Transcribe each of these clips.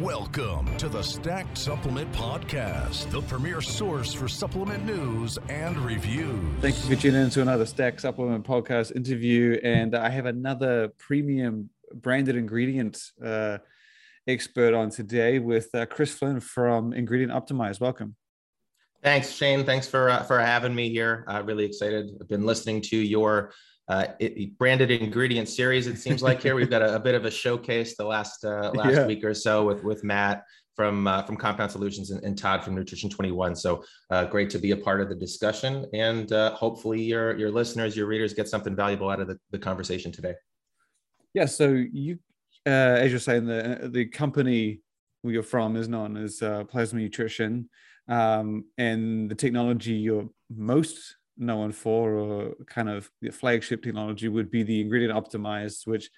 Welcome to the Stacked Supplement Podcast, the premier source for supplement news and reviews. Thank you for tuning in to another Stacked Supplement Podcast interview. And I have another premium branded ingredient uh, expert on today with uh, Chris Flynn from Ingredient Optimize. Welcome. Thanks, Shane. Thanks for uh, for having me here. Uh, really excited. I've been listening to your uh, it, branded ingredient series. It seems like here we've got a, a bit of a showcase the last uh, last yeah. week or so with with Matt from uh, from Compound Solutions and, and, Todd from Nutrition 21. So uh, great to be a part of the discussion, and uh, hopefully your your listeners, your readers, get something valuable out of the, the conversation today. Yeah. So you, uh, as you're saying, the the company you're from is known as Plasma Nutrition, um, and the technology you're most known for or kind of the flagship technology would be the ingredient optimized which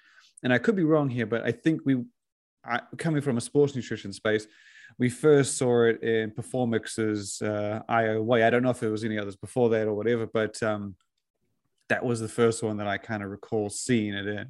and i could be wrong here but i think we I, coming from a sports nutrition space we first saw it in performix's uh. I don't know if there was any others before that or whatever, but um, that was the first one that I kind of recall seeing it in.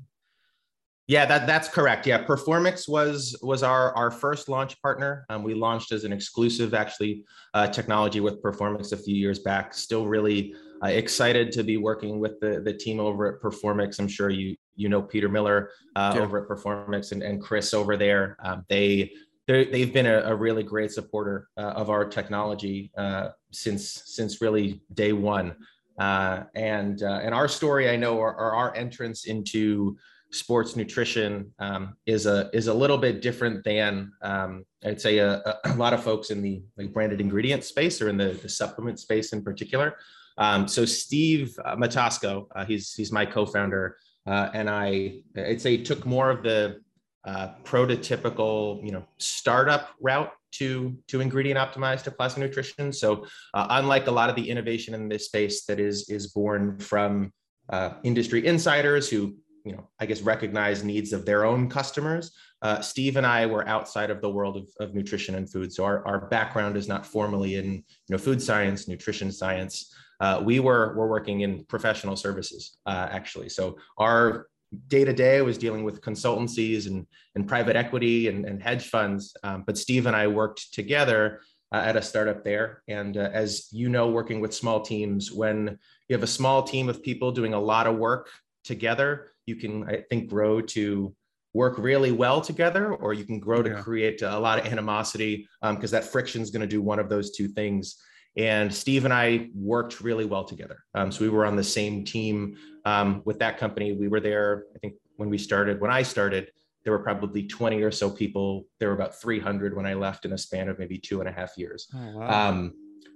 Yeah, that that's correct. Yeah, Performix was was our our first launch partner. Um, we launched as an exclusive, actually, uh, technology with Performix a few years back. Still really uh, excited to be working with the the team over at Performix. I'm sure you you know Peter Miller uh, yeah. over at Performix and and Chris over there. Um, they they've been a, a, really great supporter uh, of our technology uh, since since really day one. Uh, and and our story, I know, are, are our entrance into sports nutrition um, is a is a little bit different than um, I'd say a, a, lot of folks in the like branded ingredient space or in the, the supplement space in particular. Um, so Steve uh, Matasco, uh, he's he's my co-founder, uh, and I I'd say took more of the uh, prototypical you know startup route to to ingredient optimized to plasma nutrition. So uh, unlike a lot of the innovation in this space that is is born from uh, industry insiders who you know, I guess recognize needs of their own customers. Uh, Steve and I were outside of the world of, of nutrition and food. So our, our background is not formally in, you know, food science, nutrition science. Uh, we were, were working in professional services, uh, actually. So our day to day was dealing with consultancies and, and private equity and, and hedge funds. Um, but Steve and I worked together uh, at a startup there. And uh, as you know, working with small teams, when you have a small team of people doing a lot of work together, you can, I think, grow to work really well together, or you can grow to create a lot of animosity because um, that friction is going to do one of those two things. And Steve and I worked really well together. Um, so we were on the same team um, with that company. We were there, I think, when we started, when I started, there were probably 20 or so people. There were about 300 when I left in a span of maybe two and a half years. Oh, wow.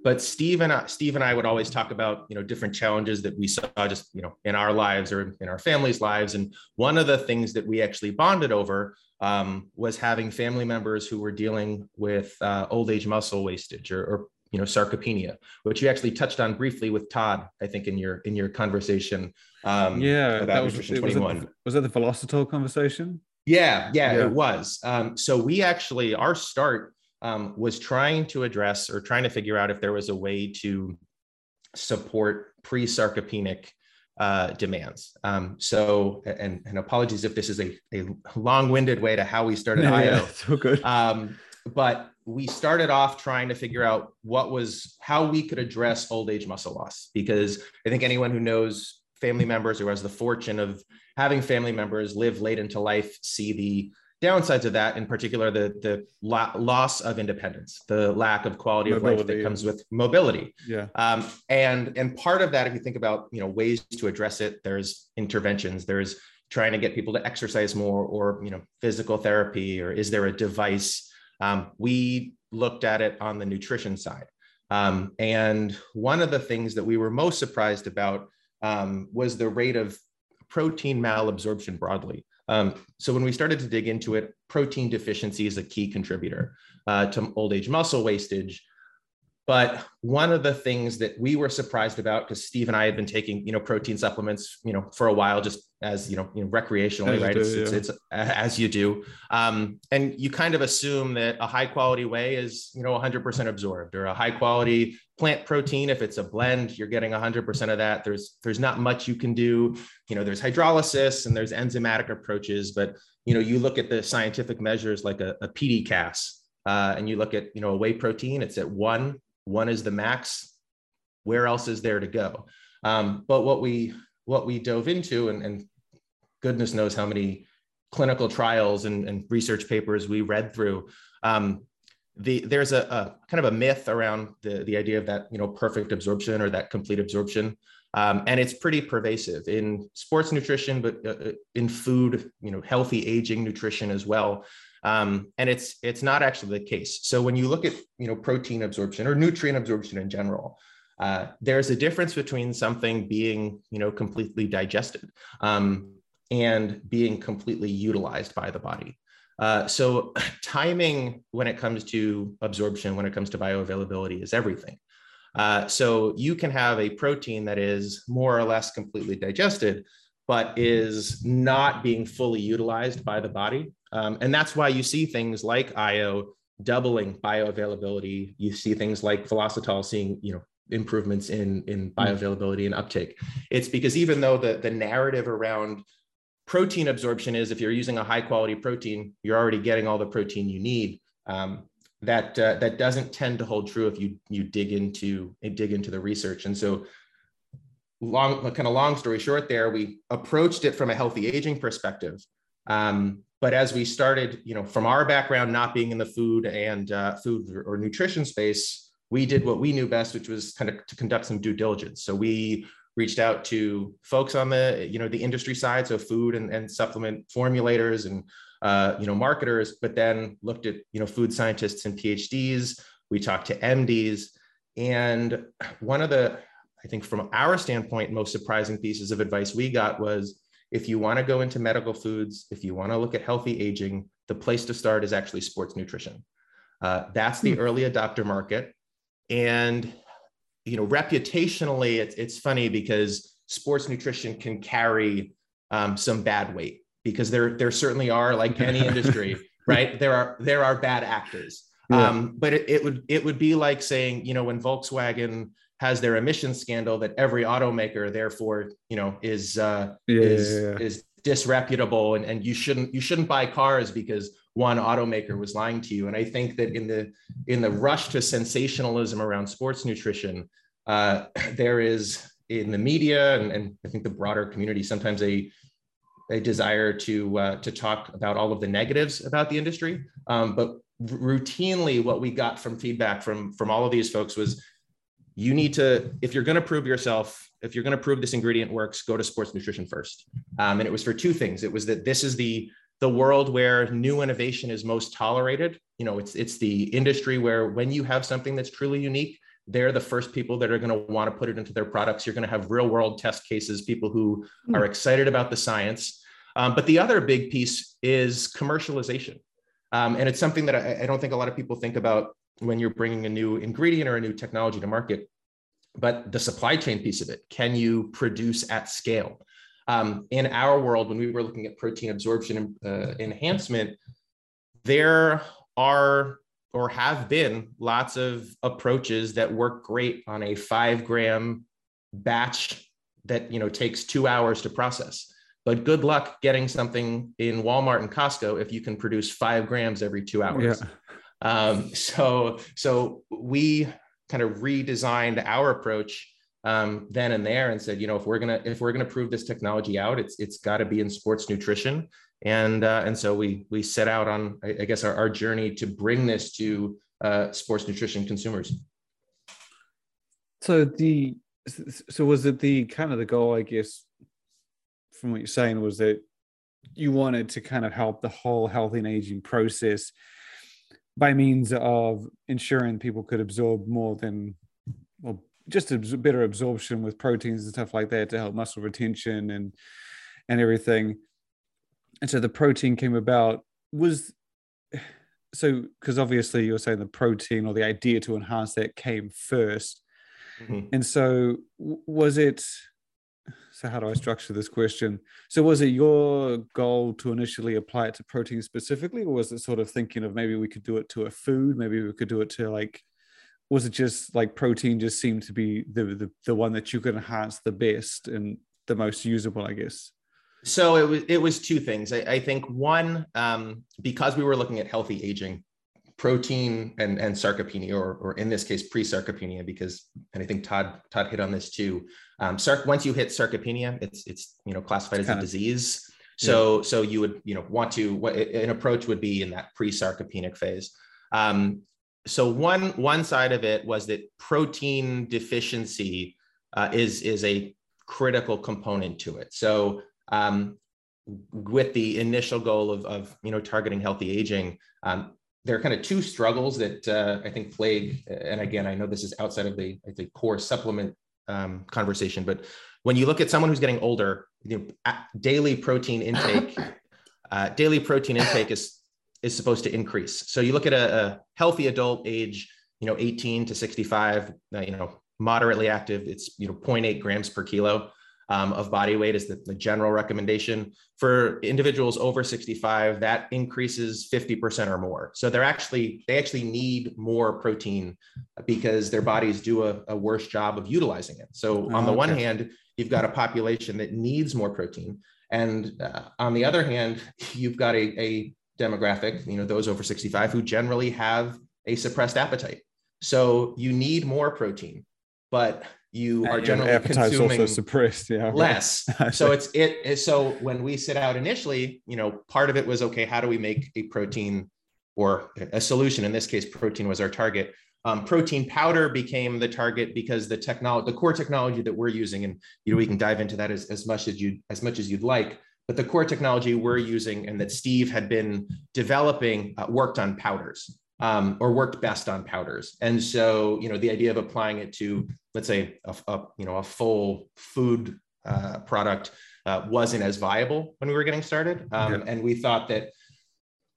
But Steve and I, Steve and I would always talk about you know different challenges that we saw just you know in our lives or in our families' lives. And one of the things that we actually bonded over um, was having family members who were dealing with uh, old age muscle wastage or, or you know sarcopenia which you actually touched on briefly with todd i think in your in your conversation um yeah that was, was, that, was that the velocitol conversation yeah, yeah, yeah. it was um so we actually our start um, was trying to address or trying to figure out if there was a way to support pre-sarcopenic uh, demands. Um, so, and, and, apologies if this is a, a long-winded way to how we started yeah, IO. Yeah, so good. Um, but we started off trying to figure out what was how we could address old age muscle loss because I think anyone who knows family members or has the fortune of having family members live late into life see the downsides of that in particular the the loss of independence the lack of quality mobility, of life that comes with mobility. Yeah. Um, and and part of that if you think about you know ways to address it there's interventions there's trying to get people to exercise more or you know physical therapy or is there a device? Um, we looked at it on the nutrition side. Um, and one of the things that we were most surprised about um, was the rate of protein malabsorption broadly um, so when we started to dig into it, protein deficiency is a key contributor uh, to old age muscle wastage. But one of the things that we were surprised about, because Steve and I had been taking, you know, protein supplements, you know, for a while, just as you know, you know recreationally, as right? Do, it's, yeah. it's, it's, as you do, um, and you kind of assume that a high quality whey is, you know, 100% absorbed, or a high quality plant protein. If it's a blend, you're getting 100% of that. There's there's not much you can do. You know, there's hydrolysis and there's enzymatic approaches, but you know, you look at the scientific measures like a, a PDCAAS, uh, and you look at, you know, a whey protein, it's at one, one is the max. Where else is there to go? Um, but what we what we dove into, and, and goodness knows how many clinical trials and, and research papers we read through. Um, the, there's a, a, kind of a myth around the, the idea of that you know perfect absorption or that complete absorption um, and it's pretty pervasive in sports nutrition, but uh, uh, in food, you know, healthy aging nutrition as well. Um, and it's it's not actually the case. So when you look at you know protein absorption or nutrient absorption in general, uh, there's a difference between something being you know completely digested um, and being completely utilized by the body. Uh, so timing when it comes to absorption, when it comes to bioavailability, is everything. Uh, so you can have a protein that is more or less completely digested, but is not being fully utilized by the body. Um, and that's why you see things like IO doubling bioavailability. You see things like Velocitol seeing, you know, improvements in, in hmm. bioavailability and uptake. It's because even though the, the narrative around protein absorption is if you're using a high quality protein, you're already getting all the protein you need. Um, that uh, that doesn't tend to hold true if you you dig into dig into the research and so long kind of long story short there we approached it from a healthy aging perspective um, but as we started you know from our background not being in the food and uh, food or nutrition space we did what we knew best which was kind of to conduct some due diligence so we reached out to folks on the you know the industry side so food and, and supplement formulators and uh, you know, marketers, but then looked at, you know, food scientists and PhDs. We talked to MDs. And one of the, I think from our standpoint, most surprising pieces of advice we got was if you want to go into medical foods, if you want to look at healthy aging, the place to start is actually sports nutrition. Uh, that's the hmm. early adopter market. And, you know, reputationally, it's, it's funny because sports nutrition can carry um, some bad weight because there there certainly are like any industry right there are there are bad actors yeah. um, but it, it would it would be like saying you know when volkswagen has their emissions scandal that every automaker therefore you know is uh, yeah, is yeah, is disreputable and, and you shouldn't you shouldn't buy cars because one automaker was lying to you and i think that in the in the rush to sensationalism around sports nutrition uh, there is in the media and, and i think the broader community sometimes a a desire to uh, to talk about all of the negatives about the industry. Um, but routinely, what we got from feedback from from all of these folks was, you need to if you're going to prove yourself, if you're going to prove this ingredient works, go to sports nutrition first. Um, and it was for two things. It was that this is the the world where new innovation is most tolerated. You know, it's it's the industry where when you have something that's truly unique, they're the first people that are going to want to put it into their products. You're going to have real world test cases, people who mm. are excited about the science. Um, but the other big piece is commercialization. Um, and it's something that I, I, don't think a lot of people think about when you're bringing a new ingredient or a new technology to market. But the supply chain piece of it can you produce at scale? Um, in our world, when we were looking at protein absorption uh, enhancement, there are or have been lots of approaches that work great on a five gram batch that you know takes two hours to process but good luck getting something in walmart and costco if you can produce five grams every two hours yeah. Um, so so we kind of redesigned our approach um, then and there and said you know if we're gonna if we're gonna prove this technology out it's it's got to be in sports nutrition and uh, and so we we set out on I, guess our, our journey to bring this to uh, sports nutrition consumers. So the so was it the kind of the goal I guess from what you're saying was that you wanted to kind of help the whole healthy and aging process by means of ensuring people could absorb more than well just a better absorption with proteins and stuff like that to help muscle retention and and everything and so the protein came about was so because obviously you're saying the protein or the idea to enhance that came 1st mm-hmm. and so was it so how do i structure this question? So was it your goal to initially apply it to protein specifically or was it sort of thinking of maybe we could do it to a food? Maybe we could do it to like was it just like protein just seemed to be the the, the one that you could enhance the best and the most usable i guess? So it was it was two things. I, I think one, um, because we were looking at healthy aging, protein and, and sarcopenia, or, or in this case, pre-sarcopenia, because, and I think Todd, Todd hit on this too. Um, sarc, once you hit sarcopenia, it's, it's, you know, classified as a disease. So, yeah. so you would, you know, want to, what an approach would be in that pre-sarcopenic phase. Um, so one, one side of it was that protein deficiency uh, is, is a critical component to it. So um, with the initial goal of, of you know targeting healthy aging, um, there are kind of two struggles that uh, I think plague, and again, I know this is outside of the, the core supplement um, conversation, but when you look at someone who's getting older, you know, daily protein intake, uh, daily protein intake is is supposed to increase. So you look at a, a healthy adult age, you know, 18 to 65, uh, you know, moderately active, it's you know 0.8 grams per kilo um, of body weight is the, the, general recommendation. For individuals over 65, that increases 50% or more. So they're actually, they actually need more protein because their bodies do a, a worse job of utilizing it. So on the oh, okay. one hand, you've got a population that needs more protein. And uh, on the other hand, you've got a, a demographic, you know, those over 65 who generally have a suppressed appetite. So you need more protein, but you are generally consuming also suppressed yeah. less. So it's it so when we set out initially you know part of it was okay how do we make a protein or a solution? In this case protein was our target. Um, protein powder became the target because the technology the core technology that we're using and you know we can dive into that as, as much as you as much as you'd like but the core technology we're using and that steve had been developing uh, worked on powders um, or worked best on powders. And so, you know, the idea of applying it to, let's say, a, a you know, a full food uh, product uh, wasn't as viable when we were getting started. Um, yeah. And we thought that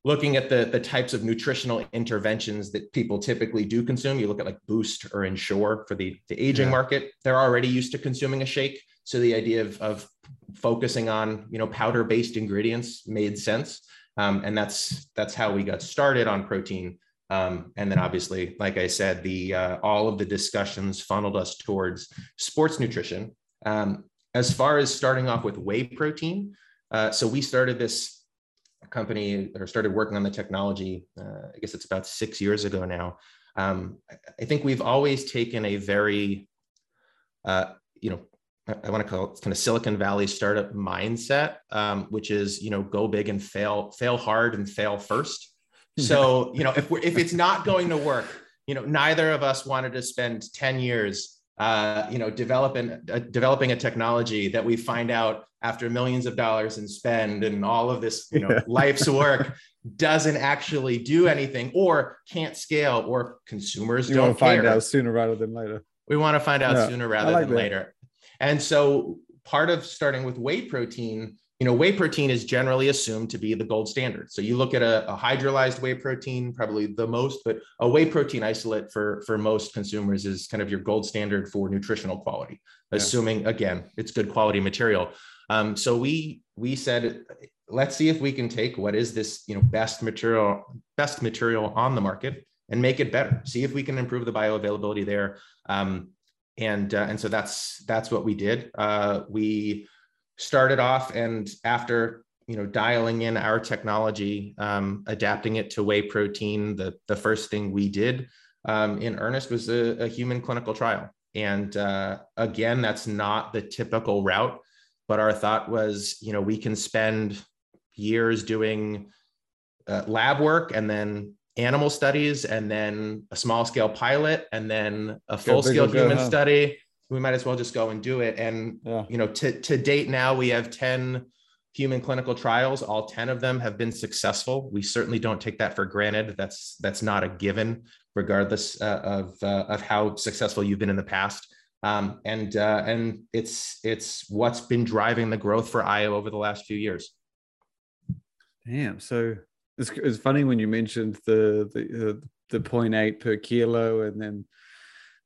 looking at the, the types of nutritional interventions that people typically do consume, you look at like Boost or Ensure for the, the aging yeah. market, they're already used to consuming a shake. So the idea of, of focusing on, you know, powder-based ingredients made sense. Um, and that's that's how we got started on protein um, and then obviously, like I said, the uh, all of the discussions funneled us towards sports nutrition. Um, as far as starting off with whey protein, uh, so we started this company or started working on the technology. Uh, I guess it's about six years ago now. Um, I think we've always taken a very, uh, you know, I want to call it kind of Silicon Valley startup mindset, um, which is you know go big and fail, fail hard and fail first. So, you know, if we're, if it's not going to work, you know, neither of us wanted to spend 10 years, uh, you know, developing, uh, developing a technology that we find out after millions of dollars and spend and all of this, you know, yeah. life's work doesn't actually do anything or can't scale or consumers you don't find out sooner rather than later. We want to find out yeah, sooner rather like than that. later. And so part of starting with whey protein you know, whey protein is generally assumed to be the gold standard. So you look at a, a, hydrolyzed whey protein, probably the most, but a whey protein isolate for, for most consumers is kind of your gold standard for nutritional quality, yeah. assuming again, it's good quality material. Um, so we we said, let's see if we can take what is this, you know, best material, best material on the market and make it better. See if we can improve the bioavailability there. Um, and uh, and so that's that's what we did. Uh, we started off and after you know dialing in our technology um, adapting it to whey protein the, the first thing we did um, in earnest was a, a, human clinical trial. And uh, again that's not the typical route but our thought was you know we can spend years doing uh, lab work and then animal studies and then a small scale pilot and then a full scale human study we might as well just go and do it. And yeah. you know, to to date now, we have ten human clinical trials. All ten of them have been successful. We certainly don't take that for granted. That's that's not a given, regardless uh, of uh, of how successful you've been in the past. Um, and uh, and it's it's what's been driving the growth for IO over the last few years. Damn. So it's, it's funny when you mentioned the the uh, the 0.8 per kilo and then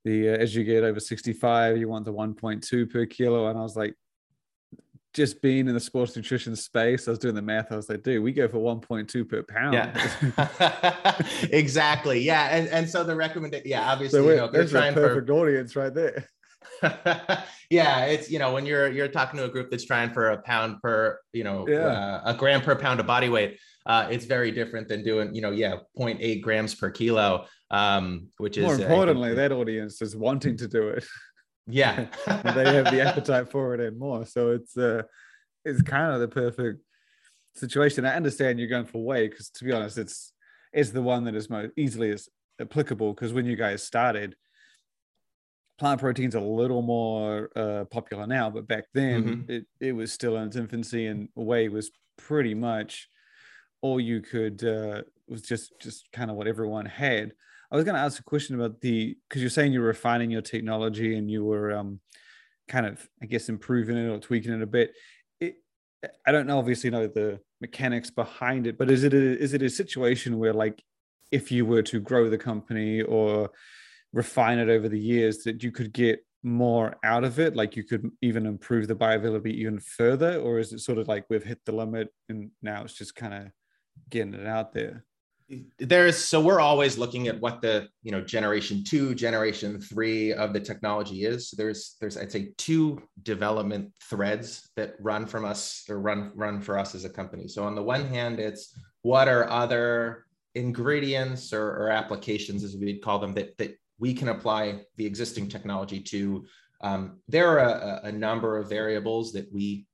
the uh, as you get over 65 you want the 1.2 per kilo. And i was like just being in the sports nutrition space i was doing the math. I was like dude we go for 1.2 per pound. Yeah. Exactly. Yeah. And, and so the recommendation yeah obviously so you know, there's a perfect for, audience right there. Yeah, it's you know when you're you're talking to a group that's trying for a pound per you know Yeah. uh, a gram per pound of body weight, uh, it's very different than doing you know yeah 0.8 grams per kilo, um, which is More importantly, that audience is wanting to do it. yeah they have the appetite for it and more. So it's uh it's kind of the perfect situation. I understand you're going for whey because to be honest, it's it's the one that is most easily is applicable because when you guys started, plant protein's a little more uh, popular now, but back then it, it was still in its infancy and whey was pretty much all you could uh, was just just kind of what everyone had. I was going to ask a question about the because you're saying you're refining your technology and you were um, kind of, I guess, improving it or tweaking it a bit. It, I don't know, obviously, know the mechanics behind it, but is it a, is it a situation where, like, if you were to grow the company or refine it over the years, that you could get more out of it, like you could even improve the bioavailability even further, or is it sort of like we've hit the limit and now it's just kind of getting it out there? there's so we're always looking at what the you know generation two generation three of the technology is. So there's there's i'd say two development threads that run from us or run run for us as a company. So on the one hand it's what are other ingredients or, or applications as we'd call them that that we can apply the existing technology to. Um, there are a, a number of variables that we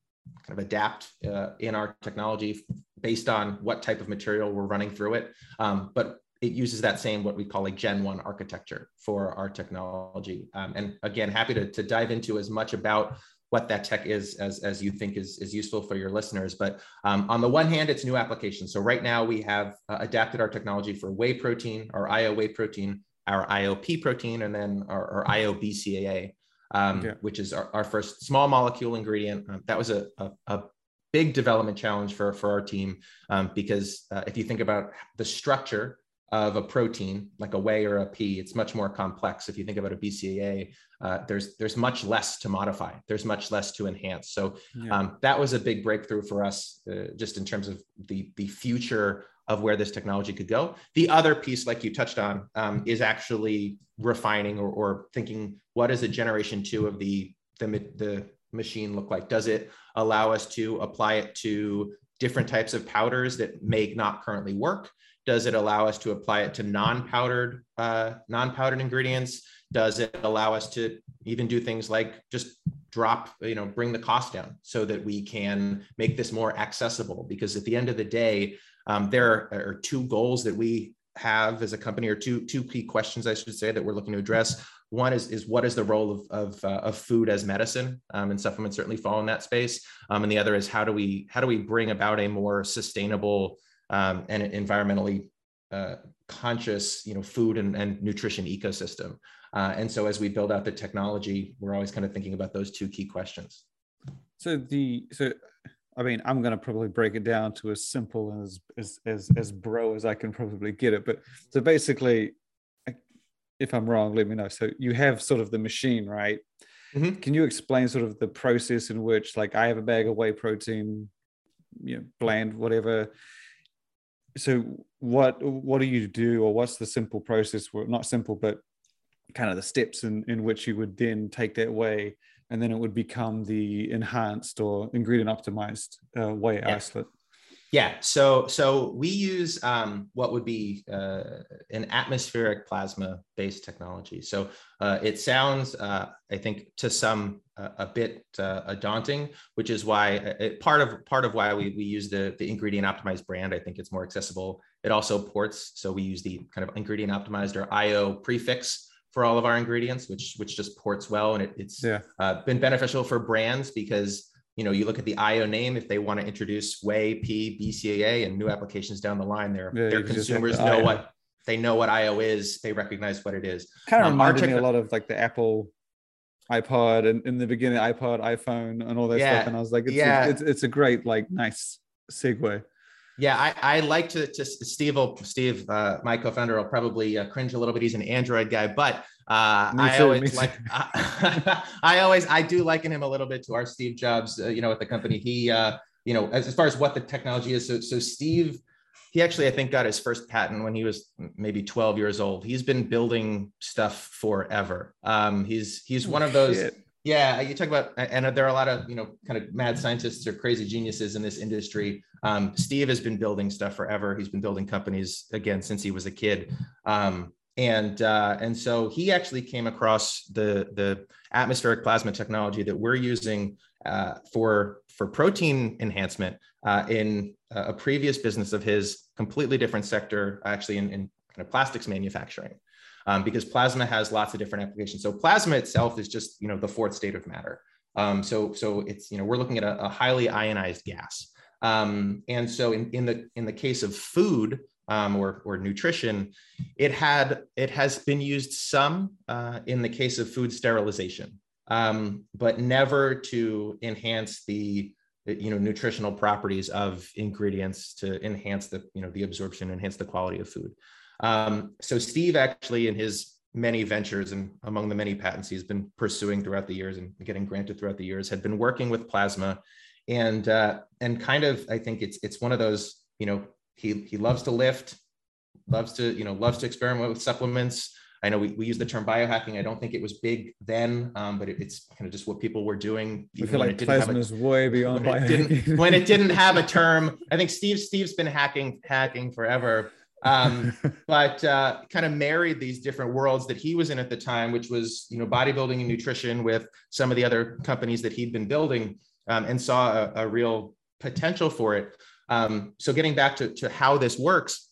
kind of adapt uh, in our technology based on what type of material we're running through it. Um, but it uses that same what we call like Gen 1 architecture for our technology. Um, and again, happy to, to dive into as much about what that tech is as, as you think is, is useful for your listeners. But um, on the one hand, it's new applications. So right now we have uh, adapted our technology for whey protein, our IO whey protein, our IO Pea protein, and then our, our IOBCAA, um, Yeah. which is our, our first small molecule ingredient. Um, that was a, a, a big development challenge for, for our team um, because uh, if you think about the structure of a protein like a whey or a pea, it's much more complex. If you think about a BCAA, uh, there's there's much less to modify. There's much less to enhance. So Yeah. um, that was a big breakthrough for us, uh, just in terms of the the future of where this technology could go. The other piece, like you touched on, um, is actually refining or, or thinking what is a generation two of the the, the machine look like? Does it allow us to apply it to different types of powders that may not currently work? Does it allow us to apply it to non-powdered uh, non-powdered ingredients? Does it allow us to even do things like just drop, you know, bring the cost down so that we can make this more accessible? Because at the end of the day, um, there are, two goals that we have as a company, or two two key questions, I should say, that we're looking to address. One is is what is the role of of, uh, of food as medicine, um, and supplements certainly fall in that space. Um, and the other is how do we how do we bring about a more sustainable um, and environmentally uh, conscious, you know, food and, and nutrition ecosystem. Uh, and so as we build out the technology, we're always kind of thinking about those two key questions. So the so I mean I'm gonna probably break it down to as simple as as as as bro as I can probably get it. But so basically, if I'm wrong, let me know. So you have sort of the machine, right? Mhm. Can you explain sort of the process in which, like, I have a bag of whey protein, you know, bland, whatever. So what what do you do, or what's the simple process? Well, not simple, but kind of the steps in in which you would then take that whey and then it would become the enhanced or ingredient optimized uh, whey Yeah. isolate. Yeah, so so we use um, what would be uh, an atmospheric plasma based technology. So uh, it sounds, uh, I think, to some uh, a bit uh, daunting, which is why uh, it, part of part of why we, we use the the ingredient optimized brand. I think it's more accessible. It also ports, so we use the kind of ingredient optimized or IO prefix for all of our ingredients, which which just ports well, and it, it's Yeah. uh, been beneficial for brands because you know you look at the IO name if they want to introduce Whey, Pea, BCAA, and new applications down the line, their Yeah, their you can just have consumers know IO. what they know what IO is. They recognize what it is. Kind of Um, reminded me a lot of like the Apple iPod and in the beginning iPod, iPhone, and all that Yeah, stuff. And I was like, it's, yeah. a, it's it's a great like nice segue. Yeah, I, I like to, to Steve, will, Steve, uh, my co-founder will probably uh, cringe a little bit. He's an Android guy, but uh, I too, always like, I always, I do liken him a little bit to our Steve Jobs, uh, you know, at the company. He, uh, you know, as, as far as what the technology is. So, so Steve he actually, I think, got his first patent when he was maybe 12 years old. He's been building stuff forever. Um, he's he's one of those. Shit. Yeah, you talk about, and there are a lot of you know kind of mad scientists or crazy geniuses in this industry. Um, Steve has been building stuff forever. He's been building companies again since he was a kid. Um, and uh, and so he actually came across the the atmospheric plasma technology that we're using uh, for for protein enhancement uh, in a previous business of his, completely different sector, actually in, in kind of plastics manufacturing, um, because plasma has lots of different applications. So plasma itself is just you know the fourth state of matter. Um, so so it's you know we're looking at a, a highly ionized gas. Um, and so in, in the in the case of food, um, or, or nutrition, it had it has been used some uh, in the case of food sterilization, um, but never to enhance the you know nutritional properties of ingredients to enhance the you know the absorption, enhance the quality of food. Um, so Steve actually in his many ventures and among the many patents he's been pursuing throughout the years and getting granted throughout the years had been working with plasma and uh, and kind of I think it's it's one of those you know he he loves to lift, loves to you know loves to experiment with supplements. I know we, we use the term biohacking. I don't think it was big then, um, but it, it's kind of just what people were doing. I feel like plasma is way beyond when. It didn't, when it didn't have a term, I think Steve Steve's been hacking hacking forever. um, but uh, kind of married these different worlds that he was in at the time, which was you know bodybuilding and nutrition with some of the other companies that he'd been building, um, and saw a, a, real potential for it. Um, so getting back to, to how this works,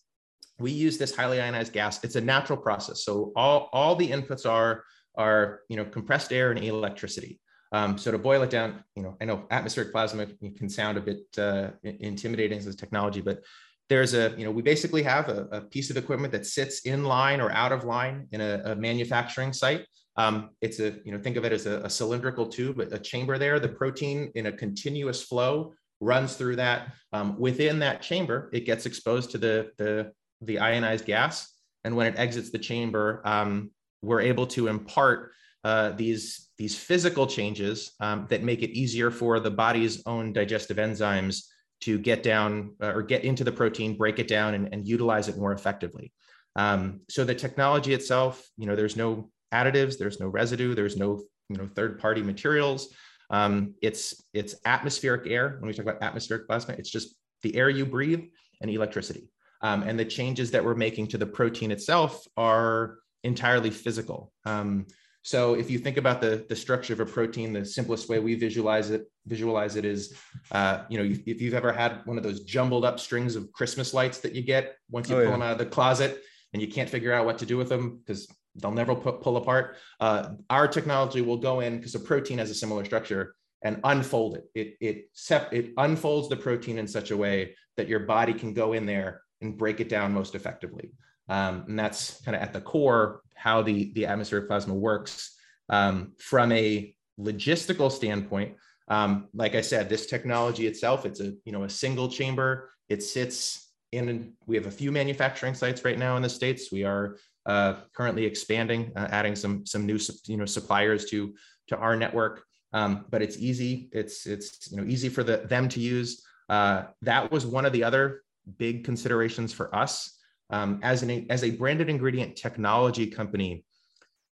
we use this highly ionized gas. It's a natural process. So all, all the inputs are, are you know, compressed air and electricity. Um, so to boil it down, you know, I know atmospheric plasma can sound a bit uh, intimidating as a technology, but there's a, you know, we basically have a, a, piece of equipment that sits in line or out of line in a, a manufacturing site. Um, it's a, you know, think of it as a, a cylindrical tube, a chamber there, the protein in a continuous flow runs through that. Um, within that chamber, it gets exposed to the, the, the ionized gas. And when it exits the chamber, um, we're able to impart uh, these, these physical changes um, that make it easier for the body's own digestive enzymes to get down uh, or get into the protein, break it down, and, and utilize it more effectively. Um, so the technology itself, you know, there's no additives, there's no residue, there's no you know third-party materials. Um, it's it's atmospheric air. When we talk about atmospheric plasma, it's just the air you breathe and electricity. Um, and the changes that we're making to the protein itself are entirely physical. Um, so if you think about the, the structure of a protein, the simplest way we visualize it visualize it is, uh, you know, if you've ever had one of those jumbled up strings of Christmas lights that you get once you oh, pull yeah. them out of the closet and you can't figure out what to do with them because they'll never pull apart. Uh, our technology will go in because a protein has a similar structure and unfold it. It it sep- it unfolds the protein in such a way that your body can go in there and break it down most effectively. Um, and that's kind of at the core how the the atmospheric plasma works um, from a logistical standpoint. Um, like I said, this technology itself, it's a you know a single chamber. It sits in. We have a few manufacturing sites right now in the states. We are currently expanding, uh, adding some some new you know suppliers to to our network. Um, but it's easy. It's it's you know easy for the them to use. Uh, that was one of the other big considerations for us um, as an as a branded ingredient technology company.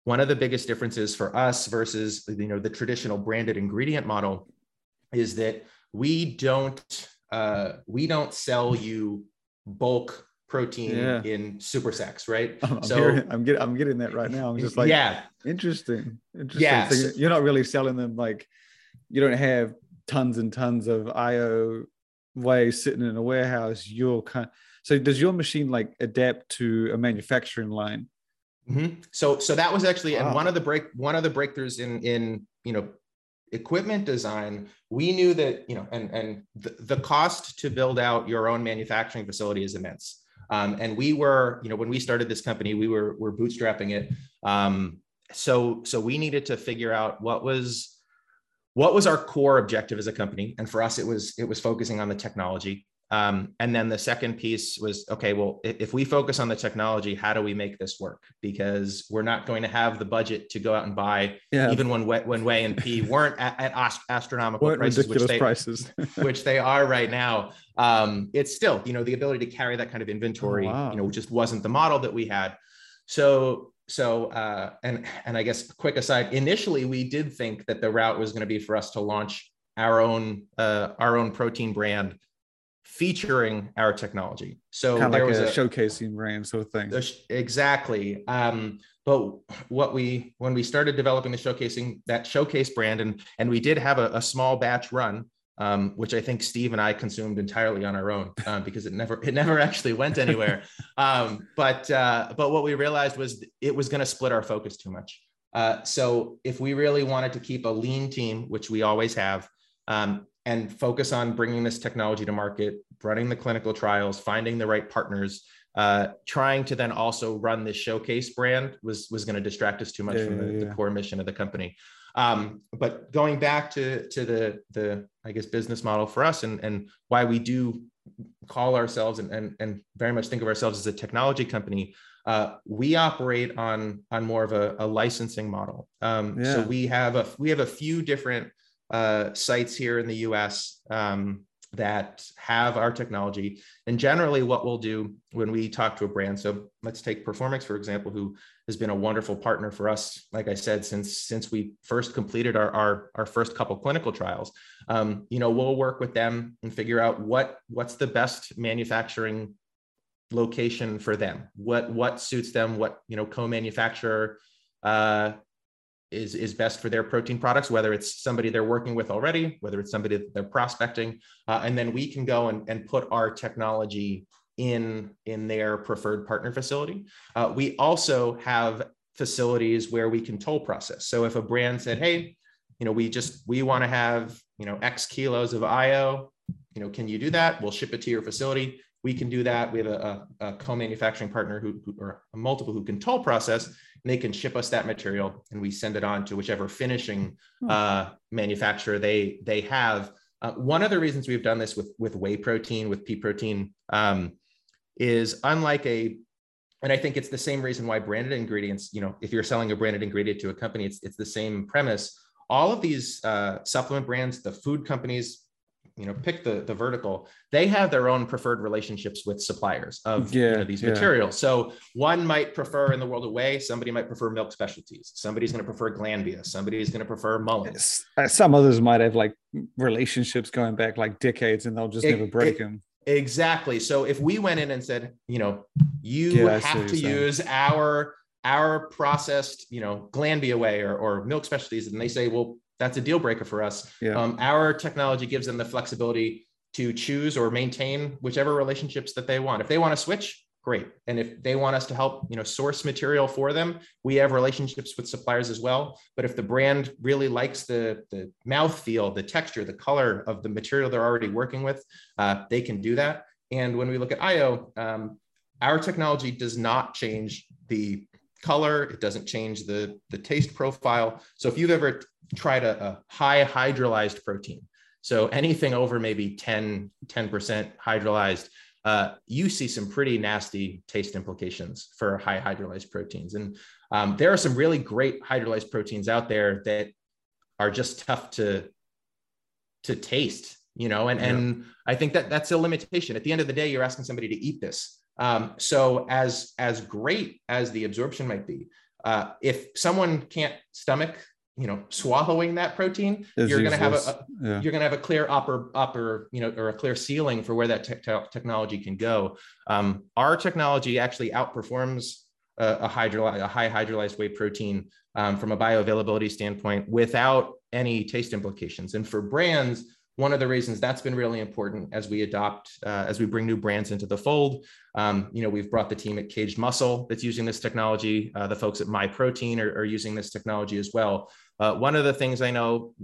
One of the biggest differences for us versus you know the traditional branded ingredient model is that we don't uh, we don't sell you bulk protein yeah. in super sacks, right? I'm, so hearing, I'm getting I'm getting that right now. I'm just like, yeah, interesting, interesting. Yeah, so you're not really selling them like you don't have tons and tons of IO whey sitting in a warehouse. You're kind. Of, so does your machine like adapt to a manufacturing line? Mm-hmm. So so that was actually wow. and one of the break one of the breakthroughs in in you know equipment design we knew that you know and and the, the cost to build out your own manufacturing facility is immense um, and we were, you know, when we started this company, we were were bootstrapping it. Um, so so we needed to figure out what was what was our core objective as a company, and for us, it was it was focusing on the technology. Um, and then the second piece was okay, well, if, we focus on the technology, how do we make this work? Because we're not going to have the budget to go out and buy, yeah. even when when Whey and Pea weren't at, at astronomical what prices, which they, prices. which they are right now. Um, it's still, you know, the ability to carry that kind of inventory, oh, wow. you know, just wasn't the model that we had. So so uh, and and I guess quick aside, initially we did think that the route was going to be for us to launch our own uh, our own protein brand featuring our technology. So kind there like was a, a, showcasing brand sort of thing. Exactly. Um, but what we when we started developing the showcasing that showcase brand and and we did have a, a small batch run um, which I think Steve and I consumed entirely on our own um, because it never it never actually went anywhere. um, but uh, but what we realized was it was going to split our focus too much. Uh, so if we really wanted to keep a lean team, which we always have, um, and focus on bringing this technology to market, running the clinical trials, finding the right partners, uh, trying to then also run this showcase brand was was going to distract us too much yeah, from the, yeah. the, core mission of the company. Um, but going back to to the the I guess business model for us and and why we do call ourselves and and, and very much think of ourselves as a technology company. Uh, we operate on on more of a, a licensing model. Um, yeah. So we have a we have a few different uh, sites here in the U.S. Um, that have our technology. And generally, what we'll do when we talk to a brand, so let's take Performix for example, who has been a wonderful partner for us. Like I said, since since we first completed our our, our first couple clinical trials, um, you know, we'll work with them and figure out what what's the best manufacturing location for them. What what suits them? What you know, co-manufacturer. Uh, is is best for their protein products, whether it's somebody they're working with already, whether it's somebody that they're prospecting, uh, and then we can go and, and put our technology in in their preferred partner facility. Uh, we also have facilities where we can toll process. So if a brand said, "Hey, you know, we just we want to have you know X kilos of IO, you know, can you do that? We'll ship it to your facility." We can do that. We have a, a, a co-manufacturing partner who, who, or multiple who can toll process, and they can ship us that material and we send it on to whichever finishing hmm. uh, manufacturer they they have uh, one of the reasons we've done this with with whey protein with pea protein um, is unlike a and i think it's the same reason why branded ingredients you know if you're selling a branded ingredient to a company it's it's the same premise all of these uh, supplement brands the food companies you know pick the the vertical they have their own preferred relationships with suppliers of yeah, you know, these yeah. materials. So one might prefer in the world away somebody might prefer milk specialties. Somebody's going to prefer glanbia. Somebody's going to prefer mullins uh, some others might have like relationships going back like decades and they'll just it, never break it, them. exactly. So if we went in and said you know you yeah, have to use our our processed you know glanbia whey or, or milk specialties and they say well that's a deal breaker for us. Yeah. Um, our technology gives them the flexibility to choose or maintain whichever relationships that they want. If they want to switch, great. And if they want us to help, you know, source material for them, we have relationships with suppliers as well. But if the brand really likes the the mouth feel, the texture, the color of the material they're already working with, uh, they can do that. And when we look at IO, um, our technology does not change the color. It doesn't change the the taste profile. So if you've ever tried a, a high hydrolyzed protein, so anything over maybe 10, 10% hydrolyzed, uh, you see some pretty nasty taste implications for high hydrolyzed proteins. And um, there are some really great hydrolyzed proteins out there that are just tough to, to taste, you know, and, yeah. and I think that that's a limitation. At the end of the day, you're asking somebody to eat this. Um, so as, as great as the absorption might be, uh, if someone can't stomach you know swallowing that protein it's you're going to have a, yeah. you're going to have a clear upper upper you know or a clear ceiling for where that te- technology can go. Um, our technology actually outperforms a, a, hydroly- a high hydrolyzed whey protein um, from a bioavailability standpoint without any taste implications. And for brands one of the reasons that's been really important as we adopt uh, as we bring new brands into the fold um, you know we've brought the team at Kaged Muscle that's using this technology uh, the folks at myprotein are, are using this technology as well. Uh, one of the things i know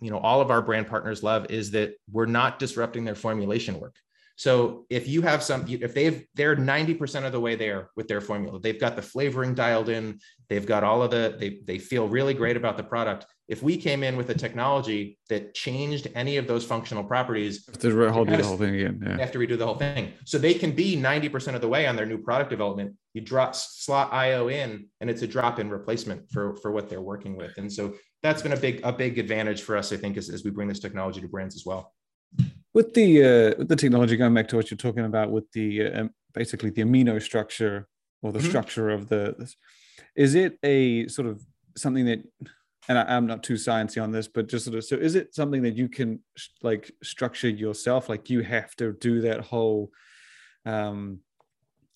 you know all of our brand partners love is that we're not disrupting their formulation work So if you have some, if they've they're 90% of the way there with their formula, they've got the flavoring dialed in, they've got all of the, they they feel really great about the product. If we came in with a technology that changed any of those functional properties, have to redo the whole thing again. Yeah. They have to redo the whole thing. So they can be 90% of the way on their new product development. You drop slot IO in and it's a drop in replacement for, for what they're working with. And so that's been a big, a big advantage for us, I think, as, as we bring this technology to brands as well with the uh, with the technology going back to what you're talking about with the uh, basically the amino structure or the mm-hmm. structure of the is it a sort of something that and I, am not too sciencey on this but just sort of so is it something that you can like structure yourself like you have to do that whole um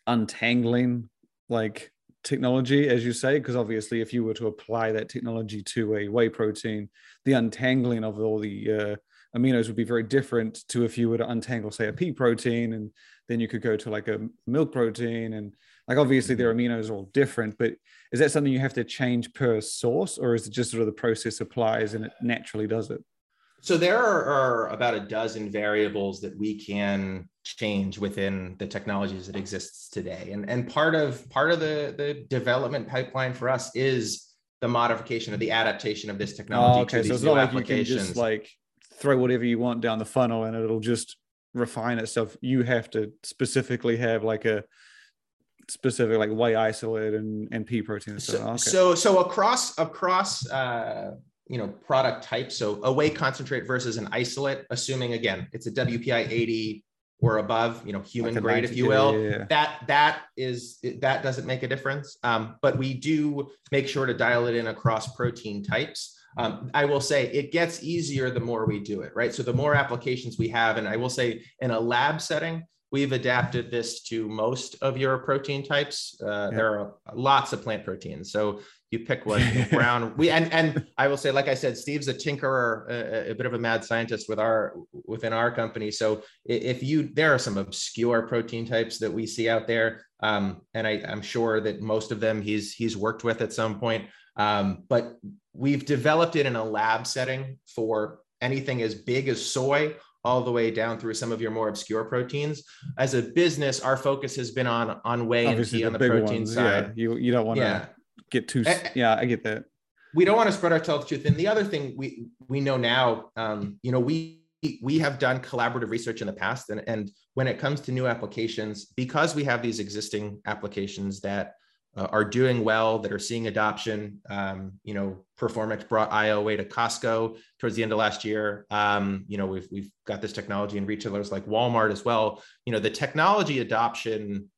untangling like technology as you say because obviously if you were to apply that technology to a whey protein the untangling of all the uh, aminos would be very different to if you were to untangle, say, a pea protein, and then you could go to like a milk protein. And like obviously their mm-hmm. aminos are all different, but is that something you have to change per source, or is it just sort of the process applies and it naturally does it? So there are, about a dozen variables that we can change within the technologies that exists today. And, and part of part of the, the development pipeline for us is the modification of the adaptation of this technology oh, okay. to these so new not applications. Like you can just like throw whatever you want down the funnel and it'll just refine itself. You have to specifically have like a specific like whey isolate and, and pea protein. So, okay. so, so across, across, uh, you know, product type. So a whey concentrate versus an isolate, assuming again, it's a WPI 80 or above, you know, human like grade, if you will, yeah, yeah. that, that is, that doesn't make a difference. Um, but we do make sure to dial it in across protein types. Um, I will say it gets easier the more we do it, right? So the more applications we have, and I will say in a lab setting, we've adapted this to most of your protein types. Uh, yeah. There are lots of plant proteins, so you pick one. brown. We and and I will say, like I said, Steve's a tinkerer, a, a, bit of a mad scientist with our within our company. So if you, there are some obscure protein types that we see out there, um, and I, I'm sure that most of them he's he's worked with at some point. Um, but we've developed it in a lab setting for anything as big as soy all the way down through some of your more obscure proteins. As a business, our focus has been on on whey Obviously and pea on the protein ones, side. Yeah. You you don't want to yeah. get too yeah, I get that. We don't want to spread ourselves too thin. The other thing we we know now, um, you know, we we have done collaborative research in the past, and and when it comes to new applications, because we have these existing applications that are doing well, that are seeing adoption. Um, you know, Performix brought IO Whey to Costco towards the end of last year. Um, you know, we've we've got this technology in retailers like Walmart as well. You know, the technology adoption,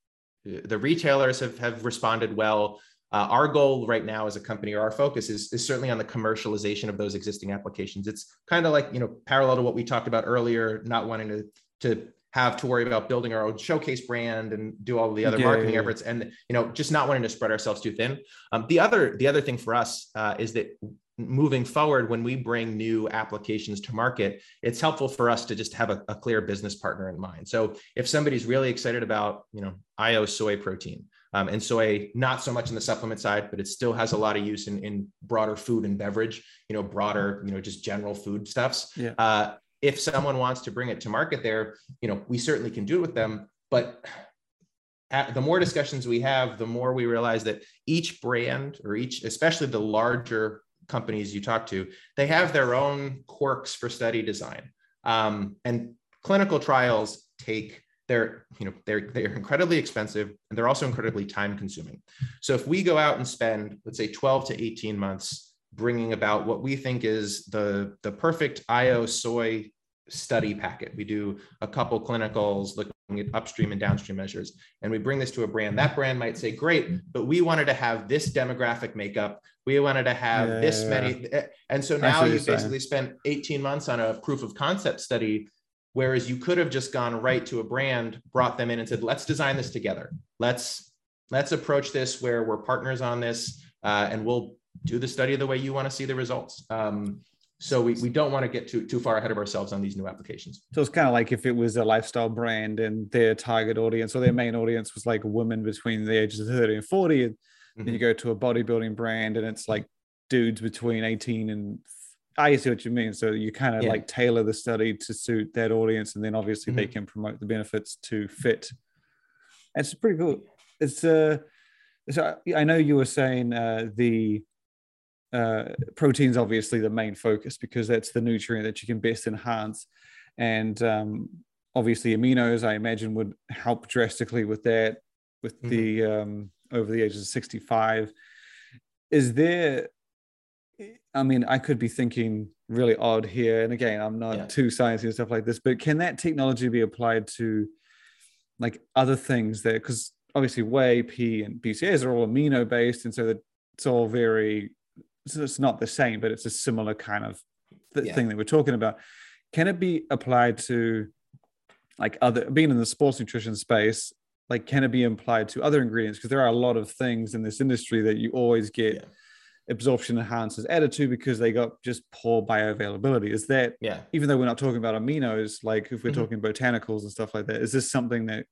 uh, the retailers have have responded well. Uh, our goal right now as a company or our focus is, is certainly on the commercialization of those existing applications. It's kind of like, you know, parallel to what we talked about earlier, not wanting to, to have to worry about building our own showcase brand and do all the other yeah, marketing yeah, yeah. efforts and you know just not wanting to spread ourselves too thin um, the other the other thing for us uh, is that moving forward when we bring new applications to market it's helpful for us to just have a, a clear business partner in mind so if somebody's really excited about you know io soy protein um, and soy not so much in the supplement side but it still has a lot of use in, in broader food and beverage you know broader you know just general food stuffs yeah. Uh, if someone wants to bring it to market there, you know, we certainly can do it with them. But the more discussions we have, the more we realize that each brand or each, especially the larger companies you talk to, they have their own quirks for study design. Um, and clinical trials take they're you know they're they're incredibly expensive and they're also incredibly time consuming so if we go out and spend let's say 12 to 18 months bringing about what we think is the, the perfect IO soy study packet. We do a couple clinicals looking at upstream and downstream measures, and we bring this to a brand. That brand might say, Great, but we wanted to have this demographic makeup. We wanted to have yeah, this yeah. many. And so now you basically spent 18 months on a proof of concept study. Whereas you could have just gone right to a brand, brought them in and said, let's design this together. Let's let's approach this where we're partners on this uh, and we'll do the study the way you want to see the results. Um, so we, we don't want to get too too far ahead of ourselves on these new applications. So it's kind of like if it was a lifestyle brand and their target audience or their main audience was like women between the ages of 30 and 40, and mm-hmm. then you go to a bodybuilding brand and it's like dudes between 18 and I see what you mean. So you kind of Yeah. like tailor the study to suit that audience, and then obviously they Mhm. can promote the benefits to fit. It's pretty cool. It's uh, so I I know you were saying uh, the uh, protein's obviously the main focus because that's the nutrient that you can best enhance, and um, obviously aminos I imagine would help drastically with that with Mhm. the um, over the ages of sixty five. Is there I mean, I could be thinking really odd here. And again, I'm not Yeah. too sciencey and stuff like this, but can that technology be applied to like other things there? because obviously whey, Pea, and BCAAs are all amino based, and so that it's all very so it's not the same, but it's a similar kind of th- Yeah. thing that we're talking about. Can it be applied to like other being in the sports nutrition space? Like, can it be applied to other ingredients? Because there are a lot of things in this industry that you always get Yeah. absorption enhancers added to because they got just poor bioavailability. Is that Yeah. even though we're not talking about aminos, like if we're Mhm. talking botanicals and stuff like that, is this something that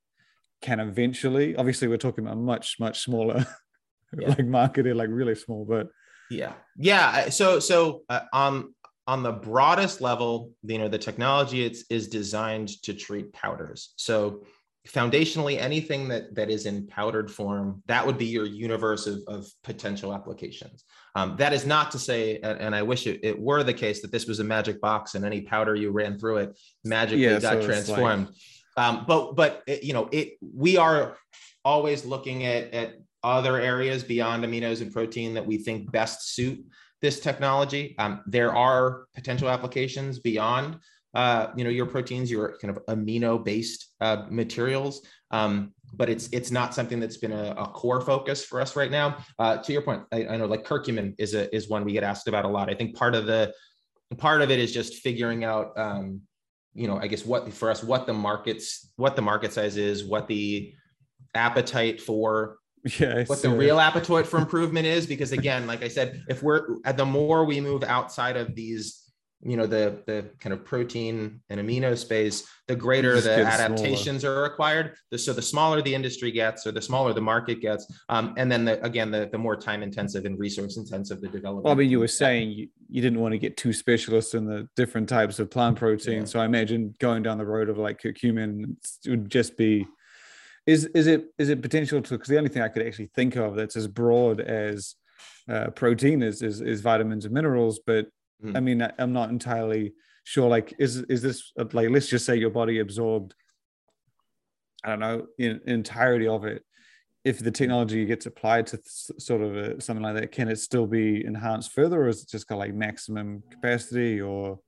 can eventually? Obviously, we're talking about much much smaller, Yeah. like marketed, like really small, but Yeah, yeah. So, so uh, on on the broadest level, you know, the technology it's is designed to treat powders. So, foundationally, anything that that is in powdered form, that would be your universe of, of potential applications. Um, that is not to say, and, and I wish it, it were the case that this was a magic box and any powder you ran through it magically Yeah, got so it's like- transformed. um, but but it, you know, it we are always looking at at other areas beyond aminos and protein that we think best suit this technology. Um, there are potential applications beyond, uh, you know, your proteins, your kind of amino-based uh, materials, um, but it's it's not something that's been a, a core focus for us right now. Uh, to your point, I, I know like curcumin is a is one we get asked about a lot. I think part of the part of it is just figuring out, um, you know, I guess what for us what the markets what the market size is, what the appetite for yeah, what the real appetite for improvement is because again like i said if we're at the more we move outside of these you know the the kind of protein and amino space the greater the adaptations are required the, so the smaller the industry gets or the smaller the market gets um, and then the again the, the more time intensive and resource intensive the development Well, I mean, you were saying you, you didn't want to get too specialist in the different types of plant protein. Yeah. So I imagine going down the road of like curcumin would just be is is it is it potential to because the only thing I could actually think of that's as broad as uh, protein is, is is vitamins and minerals, but Mhm. I mean I, I'm not entirely sure. Like, is is this uh, like let's just say your body absorbed, I don't know, in, entirety of it. If the technology gets applied to s- sort of a, something like that, can it still be enhanced further, or is it just got like maximum capacity? Or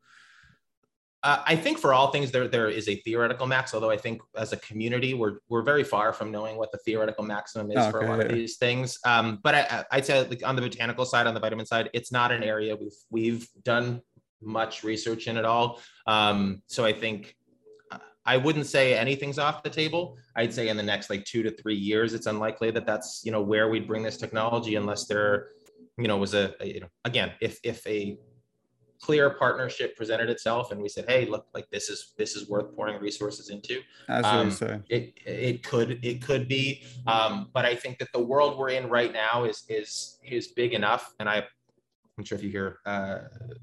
Uh, I think for all things there there is a theoretical max, although I think as a community we're we're very far from knowing what the theoretical maximum is for a lot of these things. Um, but I, I- I'd say like on the botanical side, on the vitamin side, it's not an area we've we've done much research in at all. Um, so I think uh, I wouldn't say anything's off the table. I'd say in the next like two to three years, it's unlikely that that's you know where we'd bring this technology unless there, you know, was a, a you know again if if a clear partnership presented itself and we said hey look like this is this is worth pouring resources into. As Um, you say, it it could it could be um, but i think that the world we're in right now is is is big enough. And i i'm sure if you hear uh,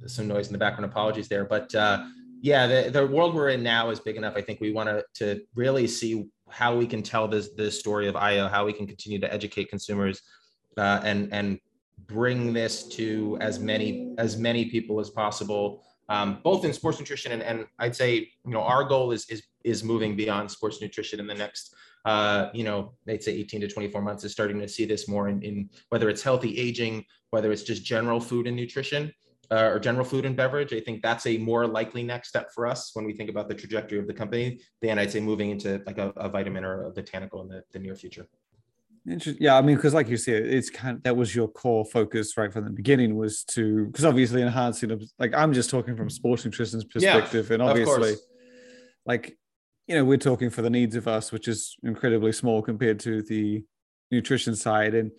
some noise in the background apologies there but uh, yeah the, the world we're in now is big enough. I think we want to to really see how we can tell this this story of io how we can continue to educate consumers uh, and and bring this to as many as many people as possible um, both in sports nutrition and, and I'd say you know our goal is is is moving beyond sports nutrition in the next uh, you know I'd say 18 to 24 months is starting to see this more in, in whether it's healthy aging whether it's just general food and nutrition uh, or general food and beverage. I think that's a more likely next step for us when we think about the trajectory of the company than I'd say moving into like a, a vitamin or a botanical in the, the near future Interesting. Yeah, I mean, because like you said, it's kind of that was your core focus right from the beginning was to because obviously enhancing like I'm just talking from sports nutrition's Yeah, perspective, and obviously, like you know, we're talking for the needs of us, which is incredibly small compared to the nutrition side, and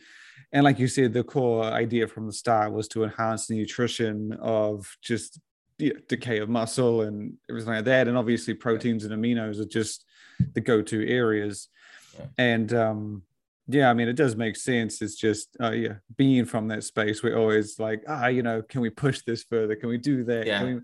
and like you said, the core idea from the start was to enhance the nutrition of just you know, decay of muscle and everything like that, and obviously proteins and aminos are just the go-to areas, Yeah. and um Yeah, I mean, it does make sense. It's just, uh, yeah, being from that space, we're always like, ah, you know, can we push this further? Can we do that? Yeah. We...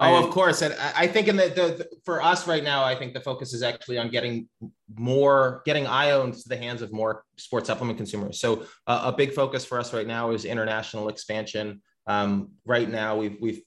Oh, I, of course. And I think in the, the, the, for us right now, I think the focus is actually on getting more, getting IO into the hands of more sports supplement consumers. So uh, a big focus for us right now is international expansion. Um, right now, we've, we've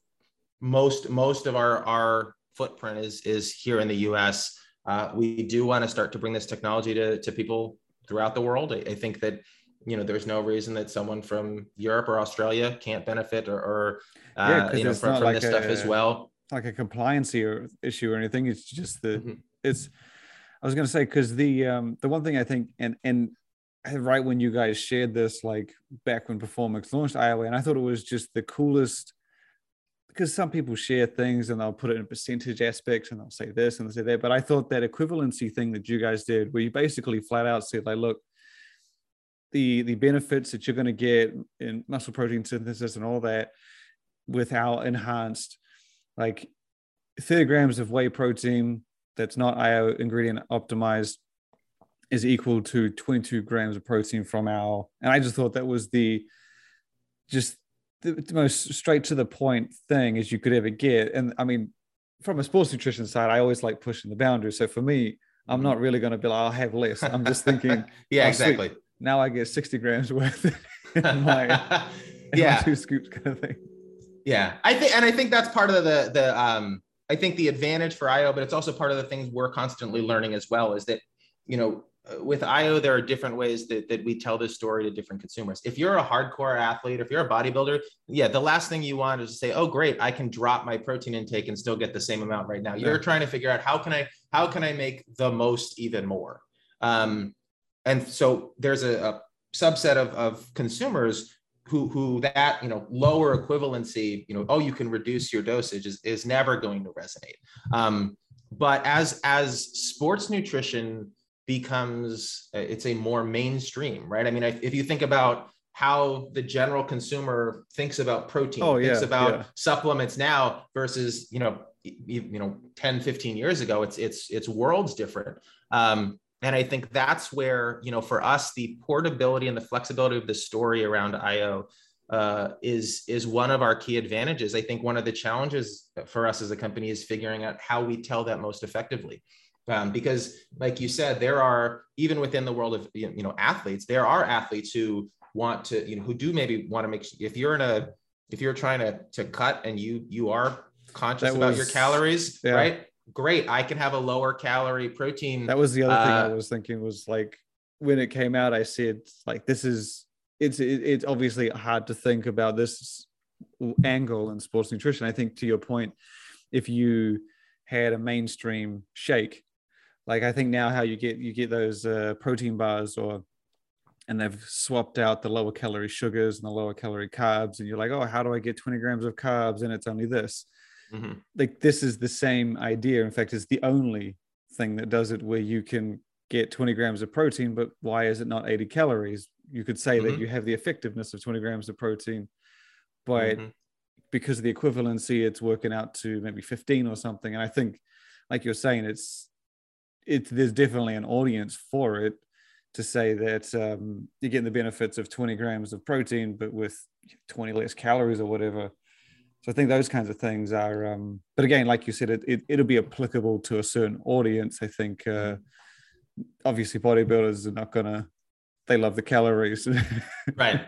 most, most of our, our footprint is, is here in the US. Uh, we do want to start to bring this technology to, to people throughout the world. I, I, think that you know there's no reason that someone from Europe or Australia can't benefit or, or uh, yeah, you know from, from like this a, stuff as well. Like a compliance or issue or anything. It's just the mm-hmm. it's. I was going to say because the um the one thing I think and and right when you guys shared this like back when Performix launched IO Whey, and I thought it was just the coolest because some people share things and they'll put it in percentage aspects and they'll say this and they'll say that. But I thought that equivalency thing that you guys did, where you basically flat out said, like, look, the the benefits that you're going to get in muscle protein synthesis and all that without enhanced like 30 grams of whey protein that's not IO ingredient optimized is equal to 22 grams of protein from our and I just thought that was the just the, the most straight to the point thing as you could ever get. And I mean, from a sports nutrition side, I always like pushing the boundaries. So for me, I'm mm-hmm. not really going to be like, I'll have less. I'm just thinking, yeah, oh, exactly. Sweet. Now I get 60 grams worth in my, yeah, two scoops kind of thing. Yeah, I think, and I think that's part of the the um, I think the advantage for IO, but it's also part of the things we're constantly learning as well. Is that you know with IO, there are different ways that, that we tell this story to different consumers. If you're a hardcore athlete, if you're a bodybuilder, yeah, the last thing you want is to say, "Oh, great, I can drop my protein intake and still get the same amount right now." You're yeah. trying to figure out how can I how can I make the most even more. Um, and so there's a, a subset of, of consumers who who that you know lower equivalency, you know, oh, you can reduce your dosage is is never going to resonate. Um, but as as sports nutrition becomes uh, it's a more mainstream right? I mean if you think about how the general consumer thinks about protein oh, thinks yeah, about yeah. supplements now versus you know you know 10 15 years ago it's it's it's worlds different. Um, and i think that's where you know for us the portability and the flexibility of the story around io uh, is is one of our key advantages. I think one of the challenges for us as a company is figuring out how we tell that most effectively um, because like you said there are even within the world of you know athletes there are athletes who want to you know who do maybe want to make if you're in a if you're trying to to cut and you you are conscious that about was, your calories yeah. right great i can have a lower calorie protein that was the other uh, thing i was thinking was like when it came out i said like this is it's it, it's obviously hard to think about this angle in sports nutrition i think to your point if you had a mainstream shake like I think now how you get you get those uh, protein bars or and they've swapped out the lower calorie sugars and the lower calorie carbs and you're like oh how do I get 20 grams of carbs and it's only this mm-hmm. like this is the same idea in fact it's the only thing that does it where you can get 20 grams of protein but why is it not 80 calories you could say mm-hmm. that you have the effectiveness of 20 grams of protein but mm-hmm. because of the equivalency it's working out to maybe 15 or something and i think like you're saying it's it there's definitely an audience for it to say that um, you're getting the benefits of 20 grams of protein, but with 20 less calories or whatever. So I think those kinds of things are. Um, but again, like you said, it, it will be applicable to a certain audience. I think uh, obviously bodybuilders are not gonna. They love the calories. right.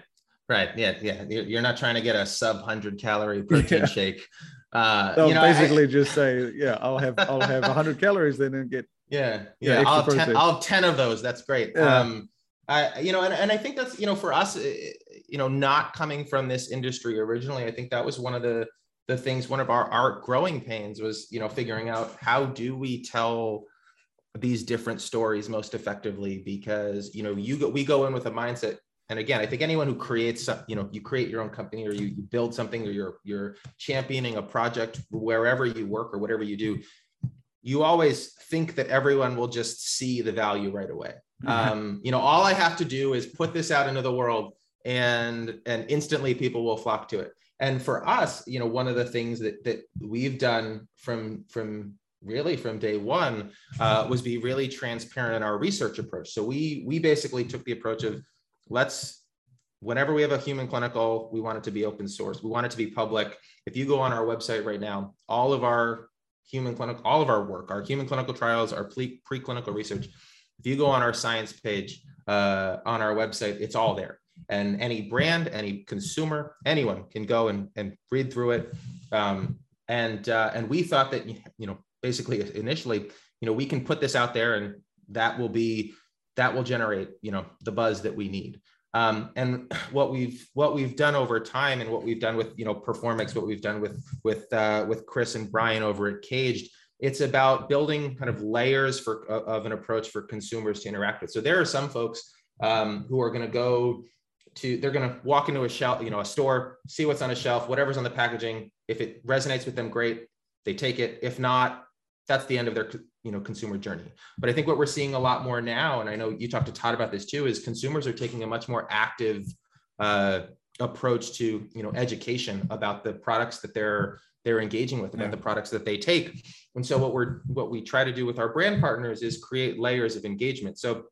Right. Yeah. Yeah. You're not trying to get a sub hundred calorie protein yeah. shake. Uh, They'll you know, basically I, just say, yeah, I'll have I'll have 100 calories then and get yeah, yeah. yeah I'll, have 10, I'll 10 of those. That's great. Yeah. Um, I, you know, and, and I think that's, you know, for us, you know, not coming from this industry originally, I think that was one of the, the things, one of our, our growing pains was, you know, figuring out how do we tell these different stories most effectively? Because, you know, you go, we go in with a mindset and again i think anyone who creates some, you know you create your own company or you, you build something or you're you're championing a project wherever you work or whatever you do you always think that everyone will just see the value right away. Um, you know, all I have to do is put this out into the world and and instantly people will flock to it. And for us, you know, one of the things that that we've done from from really from day one uh, was be really transparent in our research approach. So we we basically took the approach of let's whenever we have a human clinical, we want it to be open source. We want it to be public. If you go on our website right now, all of our human clinical, all of our work, our human clinical trials, our pre- preclinical research, if you go on our science page uh, on our website, it's all there. And any brand, any consumer, anyone can go and, and read through it. Um, and uh, and we thought that you know basically initially you know we can put this out there and that will be that will generate you know the buzz that we need um, and what we've what we've done over time and what we've done with you know performix what we've done with with uh, with chris and brian over at Kaged it's about building kind of layers for of an approach for consumers to interact with. So there are some folks um, who are going to go to they're going to walk into a shelf you know a store see what's on a shelf whatever's on the packaging. If it resonates with them great. They take it. If not that's the end of their you know consumer journey. But i think what we're seeing a lot more now and i know you talked to todd about this too is consumers are taking a much more active uh, approach to you know education about the products that they're they're engaging with about yeah. the products that they take. And so what we're what we try to do with our brand partners is create layers of engagement. So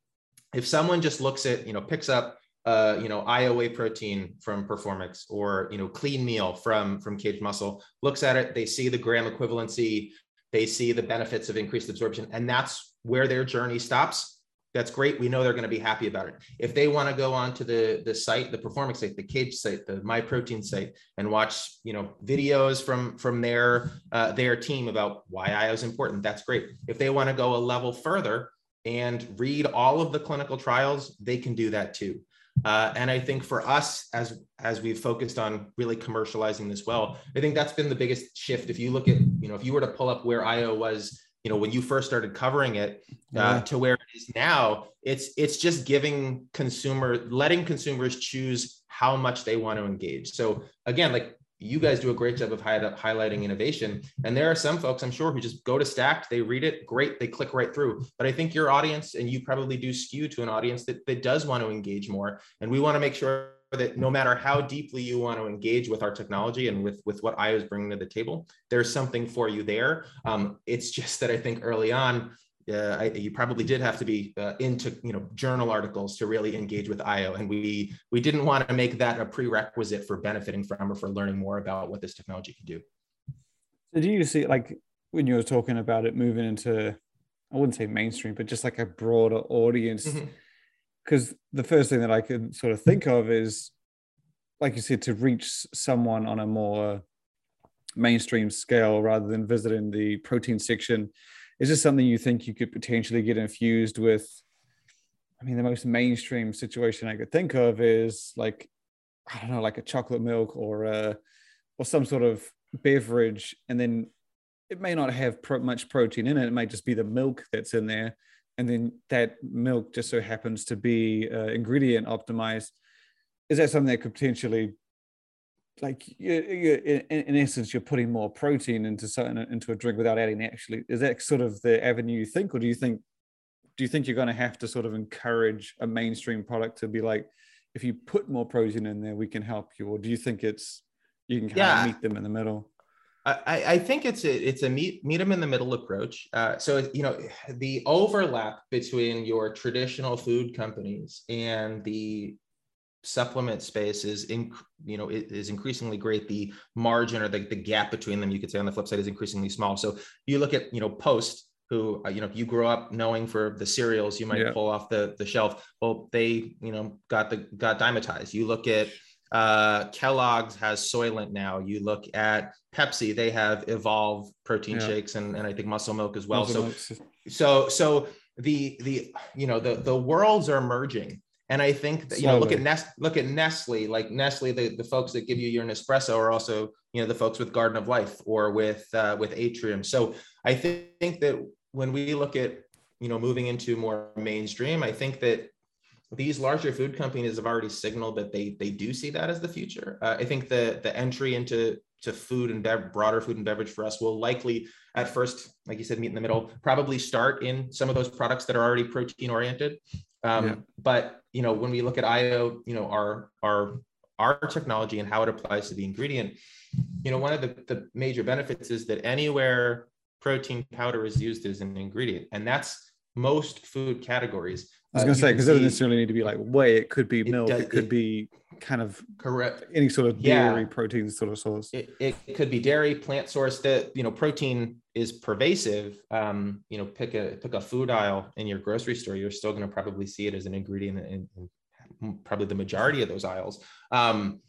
if someone just looks at you know picks up uh, you know, IO Whey protein from Performix or, you know, clean meal from, from Kaged Muscle, looks at it, they see the gram equivalency, they see the benefits of increased absorption, and that's where their journey stops. That's great. We know they're going to be happy about it. If they want to go onto the, the site, the Performix site, the Kaged site, the My Protein site, and watch, you know, videos from from their uh, their team about why IO is important, that's great. If they want to go a level further and read all of the clinical trials, they can do that too. Uh, and I think for us, as as we've focused on really commercializing this well, I think that's been the biggest shift. If you look at, you know, if you were to pull up where IO was, you know, when you first started covering it uh, yeah. to where it is now, it's it's just giving consumer, letting consumers choose how much they want to engage. So again, like you guys do a great job of highlighting innovation. And there are some folks, I'm sure, who just go to Stack3d, they read it, great, they click right through. But I think your audience, and you probably do skew to an audience that, that does want to engage more. And we want to make sure that no matter how deeply you want to engage with our technology and with, with what IO is bringing to the table, there's something for you there. Um, it's just that I think early on, uh, I, you probably did have to be uh, into you know journal articles to really engage with IO, and we we didn't want to make that a prerequisite for benefiting from or for learning more about what this technology can do. So do you see like when you were talking about it moving into I wouldn't say mainstream, but just like a broader audience? Because mm-hmm. the first thing that I can sort of think of is, like you said, to reach someone on a more mainstream scale rather than visiting the protein section is this something you think you could potentially get infused with? I mean, the most mainstream situation I could think of is like, I don't know, like a chocolate milk or a, or some sort of beverage, and then it may not have pro- much protein in it. It might just be the milk that's in there, and then that milk just so happens to be uh, ingredient optimized. Is that something that could potentially like you, you, in, in, essence you're putting more protein into something into a drink without adding actually is that sort of the avenue you think or do you think do you think you're going to have to sort of encourage a mainstream product to be like if you put more protein in there we can help you or do you think it's you can kind yeah. of meet them in the middle I, I think it's a it's a meet meet them in the middle approach. Uh, so you know the overlap between your traditional food companies and the supplement space is in you know it is increasingly great the margin or the, the gap between them you could say on the flip side is increasingly small so you look at you know post who uh, you know you grew up knowing for the cereals you might yeah. pull off the the shelf well they you know got the got Dymatize you look at uh, Kellogg's has Soylent now. You look at Pepsi; they have Evolve protein yeah. shakes and, and I think Muscle Milk as well. Muscle so, milk. so so the the you know the the worlds are merging, and I think that, you know, look at Nest, look at Nestle, like Nestle, the, the folks that give you your Nespresso are also, you know, the folks with Garden of Life or with uh, with Atrium. So I think that when we look at, you know, moving into more mainstream, I think that these larger food companies have already signaled that they they do see that as the future. Uh, I think the the entry into to food and bev- broader food and beverage for us will likely at first, like you said, meet in the middle. Probably start in some of those products that are already protein oriented, um, yeah. But you know, when we look at IO, you know, our our our technology and how it applies to the ingredient, you know, one of the, the major benefits is that anywhere protein powder is used as an ingredient, and that's most food categories. I was Uh, going to you say because it doesn't necessarily need to be like whey. It could be It milk. It, does- could it- be kind of correct. any sort of Yeah. dairy protein sort of source. It, it could be dairy, plant source. That you know, protein is pervasive. Um, you know, pick a pick a food aisle in your grocery store. You're still going to probably see it as an ingredient in, in probably the majority of those aisles. Um,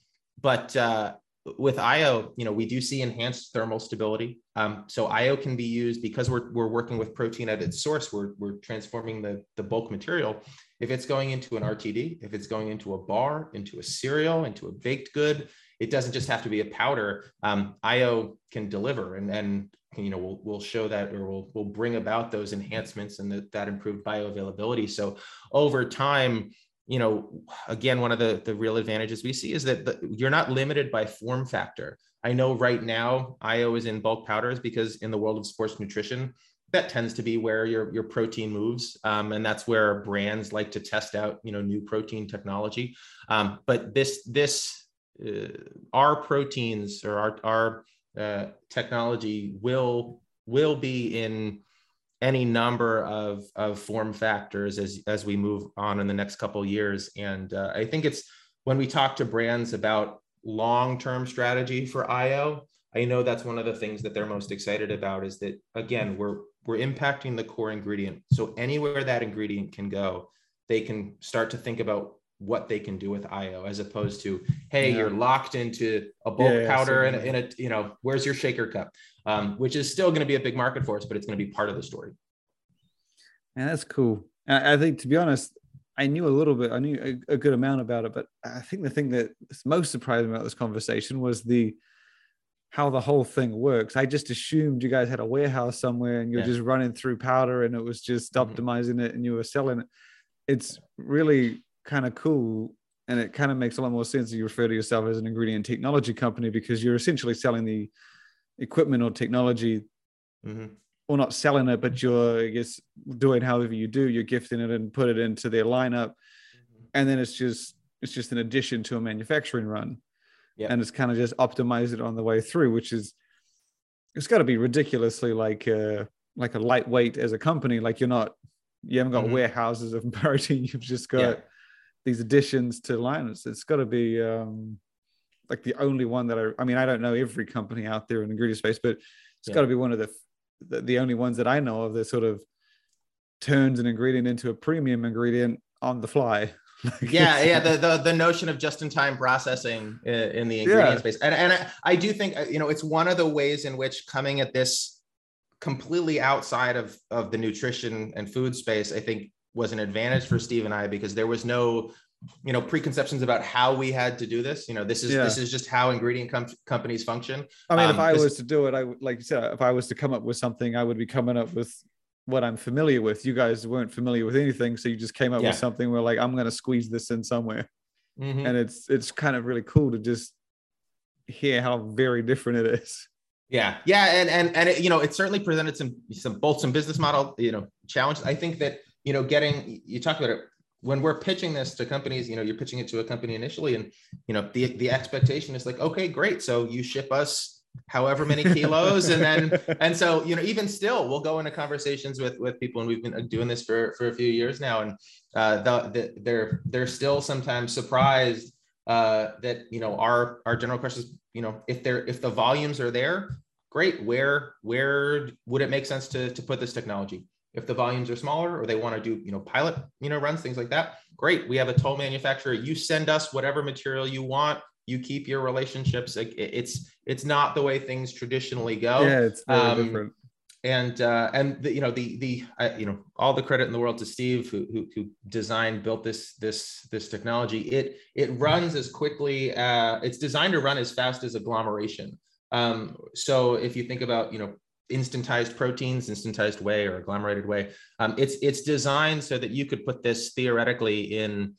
but uh, with IO, you know, we do see enhanced thermal stability. Um, so IO can be used because we're we're working with protein at its source. We're we're transforming the the bulk material. If it's going into an RTD, if it's going into a bar, into a cereal, into a baked good, it doesn't just have to be a powder. Um, IO can deliver, and and you know we'll we'll show that or we'll we'll bring about those enhancements and the, that improved bioavailability. So over time, you know, again, one of the the real advantages we see is that the, you're not limited by form factor. I know right now IO is in bulk powders because in the world of sports nutrition, that tends to be where your your protein moves, um, and that's where brands like to test out you know new protein technology. Um, but this this uh, our proteins or our our uh, technology will will be in any number of of form factors as as we move on in the next couple years. And uh, I think it's when we talk to brands about long term strategy for IO. I know that's one of the things that they're most excited about is that again we're we're impacting the core ingredient. So anywhere that ingredient can go, they can start to think about what they can do with IO as opposed to, hey, Yeah. you're locked into a bulk Yeah, yeah, powder and a, you know, where's your shaker cup? Um, which is still going to be a big market for us, but it's going to be part of the story. And that's cool. I, I think, to be honest, I knew a little bit. I knew a, a good amount about it, but I think the thing that most surprising about this conversation was the how the whole thing works. I just assumed you guys had a warehouse somewhere and you're Yeah. just running through powder and it was just Mhm. optimizing it and you were selling it. It's really kind of cool. And it kind of makes a lot more sense that you refer to yourself as an ingredient technology company because you're essentially selling the equipment or technology Mhm. or not selling it, but you're I guess doing however you do, you're gifting it and put it into their lineup, and then it's just it's just an addition to a manufacturing run, Yeah. and it's kind of just optimize it on the way through, which is it's got to be ridiculously like uh like a lightweight as a company, like you're not you haven't got Mhm. warehouses of protein, you've just got Yeah. These additions to lineups. It's got to be um like the only one that I I mean I don't know every company out there in the ingredient space, but it's Yeah. got to be one of the, the the only ones that I know of that sort of turns an ingredient into a premium ingredient on the fly. Yeah yeah the, the the notion of just in time processing i- in the ingredient Yeah. space and, and I, I do think uh, you know it's one of the ways in which coming at this completely outside of of the nutrition and food space i think was an advantage for steve and i because there was no you know preconceptions about how we had to do this you know this is Yeah. this is just how ingredient com- companies function I mean, if um, I was to do it, I would like you said, if I was to come up with something, I would be coming up with what I'm familiar with. You guys weren't familiar with anything, so you just came up Yeah. with something where like I'm going to squeeze this in somewhere, Mhm. and it's it's kind of really cool to just hear how very different it is. Yeah, yeah, and and and it, you know, it certainly presented some some both some business model you know challenges. I think that you know, getting you talk about it when we're pitching this to companies. You know, you're pitching it to a company initially, and you know, the the expectation is like, okay, great, so you ship us however many kilos, and then and so you know, even still, we'll go into conversations with with people, and we've been doing this for for a few years now, and uh, the, the, they're they're still sometimes surprised uh, that you know our our general question is you know if they're if the volumes are there great where where would it make sense to to put this technology if the volumes are smaller or they want to do you know pilot you know runs things like that great we have a toll manufacturer you send us whatever material you want you keep your relationships it's it's not the way things traditionally go yeah, it's very um, different. and uh, and the, you know the the uh, you know all the credit in the world to Steve who, who who designed built this this this technology. It it runs as quickly. Uh, it's designed to run as fast as agglomeration. Um, so if you think about you know instantized proteins, instantized whey or agglomerated whey, um, it's it's designed so that you could put this theoretically in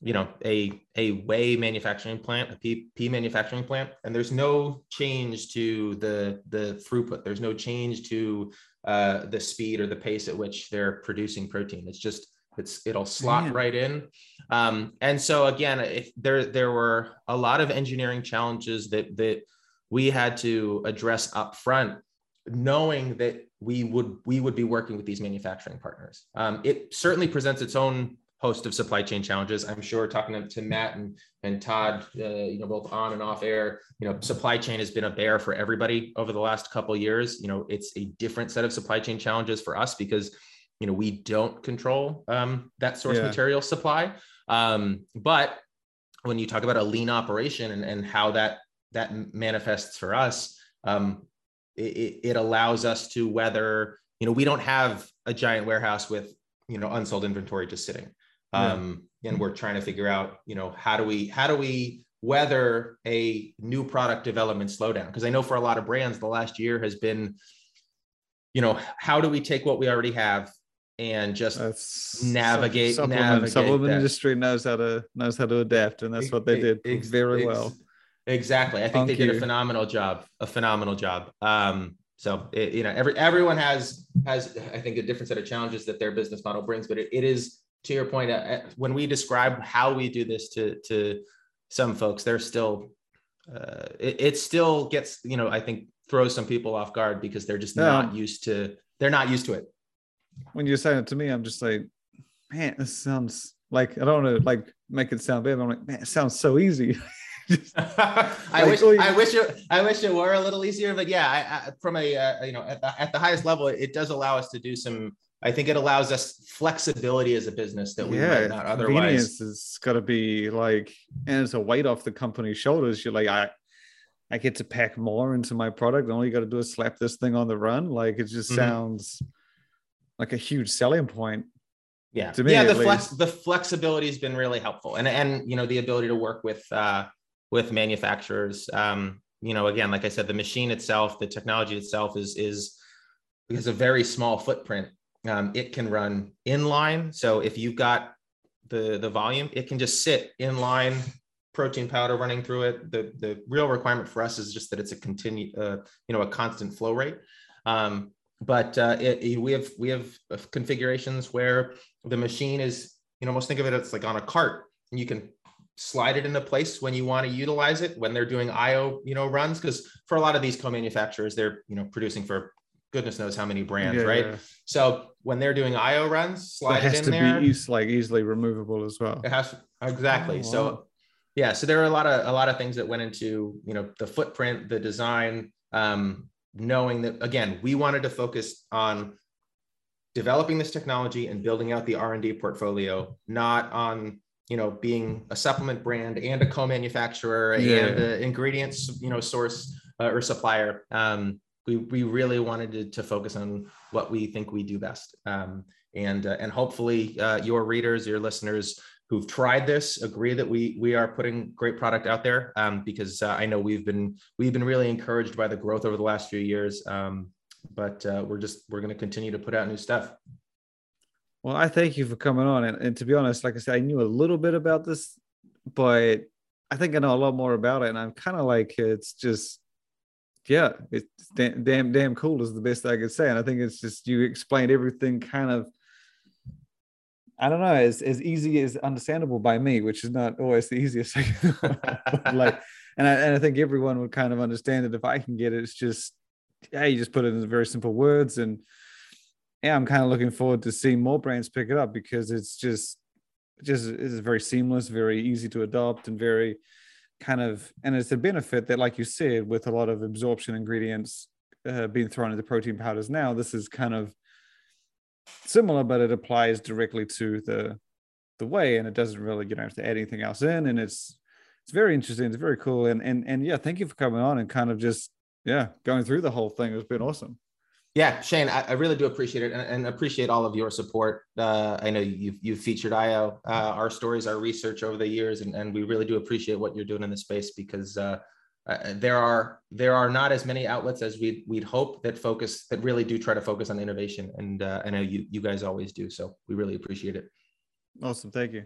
you know a a whey manufacturing plant a pea, pea manufacturing plant and there's no change to the the throughput. There's no change to uh, the speed or the pace at which they're producing protein. It's just it's it'll slot Man. right in. Um, and so again if there there were a lot of engineering challenges that that we had to address up front knowing that we would we would be working with these manufacturing partners. Um, it certainly presents its own host of supply chain challenges. I'm sure talking to, to Matt and and Todd, uh, you know, both on and off air, you know, supply chain has been a bear for everybody over the last couple years. You know, it's a different set of supply chain challenges for us because you know we don't control um, that source yeah. material supply. Um, but when you talk about a lean operation and, and how that that manifests for us, um, it, it allows us to weather. You know, we don't have a giant warehouse with you know unsold inventory just sitting um, yeah. and we're trying to figure out you know how do we how do we weather a new product development slowdown because i know for a lot of brands the last year has been you know how do we take what we already have and just that's navigate supplement, navigate supplement industry knows how to knows how to adapt and that's what they did ex- very ex- well exactly i think Thank they did a phenomenal job a phenomenal job um so it, you know every everyone has has i think a different set of challenges that their business model brings but it, it is to your point, uh, when we describe how we do this to to some folks, they're still uh, it, it, still gets you know I think throws some people off guard because they're just not used to they're not used to it. When you're saying it to me, I'm just like, man, this sounds like I don't want to like make it sound bad. I'm like, man, it sounds so easy. I wish I wish it I wish it were a little easier, but yeah, I, I, from a uh, you know at the, at the highest level, it does allow us to do some I think it allows us flexibility as a business that we yeah, might not otherwise. Convenience is got to be like, and it's a weight off the company's shoulders. You're like, I, I get to pack more into my product. All you got to do is slap this thing on the run. Like it just mm-hmm. sounds like a huge selling point. Yeah, to me, yeah. The flex, the flexibility has been really helpful, and and you know the ability to work with uh, with manufacturers. Um, you know, again, like I said, the machine itself, the technology itself is is has a very small footprint um, it can run inline. So if you've got the, the volume, it can just sit inline protein powder running through it. The, the real requirement for us is just that it's a continue, uh, you know, a constant flow rate. Um, but uh, it, it, we have we have configurations where the machine is, you know, almost think of it as like on a cart, and you can slide it into place when you want to utilize it when they're doing IO, you know, runs. Because for a lot of these co-manufacturers, they're you know producing for goodness knows how many brands, yeah, right? Yeah. So when they're doing IO runs, slide it, it in to there. Be easy, like easily removable as well. It has exactly. Oh, wow. So yeah, so there are a lot of a lot of things that went into you know the footprint, the design, um, knowing that again we wanted to focus on developing this technology and building out the r&d portfolio not on you know being a supplement brand and a co-manufacturer yeah. and an ingredients you know source uh, or supplier um, we, we really wanted to, to focus on what we think we do best. Um, and, uh, and hopefully uh, your readers, your listeners who've tried this agree that we, we are putting great product out there um, because uh, I know we've been, we've been really encouraged by the growth over the last few years. Um, but uh, we're just, we're going to continue to put out new stuff. Well, I thank you for coming on. And, and to be honest, like I said, I knew a little bit about this, but I think I know a lot more about it. And I'm kind of like, it's just, yeah, it's damn, damn, damn cool is the best I could say. And I think it's just you explained everything kind of, I don't know, as, as easy as understandable by me, which is not always the easiest thing. like, and I, and I think everyone would kind of understand it if I can get it. It's just, yeah, you just put it in very simple words. And yeah, I'm kind of looking forward to seeing more brands pick it up because it's just, just it's very seamless, very easy to adopt, and very kind of and it's a benefit that like you said with a lot of absorption ingredients uh, being thrown into protein powders now this is kind of similar but it applies directly to the the whey, and it doesn't really you don't have to add anything else in and it's it's very interesting it's very cool. And and and yeah thank you for coming on and kind of just yeah going through the whole thing. It's been awesome yeah, Shane, I, I, really do appreciate it and, and, appreciate all of your support. Uh, I know you've, you've featured IO, uh, our stories, our research over the years, and, and we really do appreciate what you're doing in the space because uh, uh, there are there are not as many outlets as we'd, we'd hope that focus that really do try to focus on innovation. And uh, I know you, you guys always do. So we really appreciate it. Awesome. Thank you.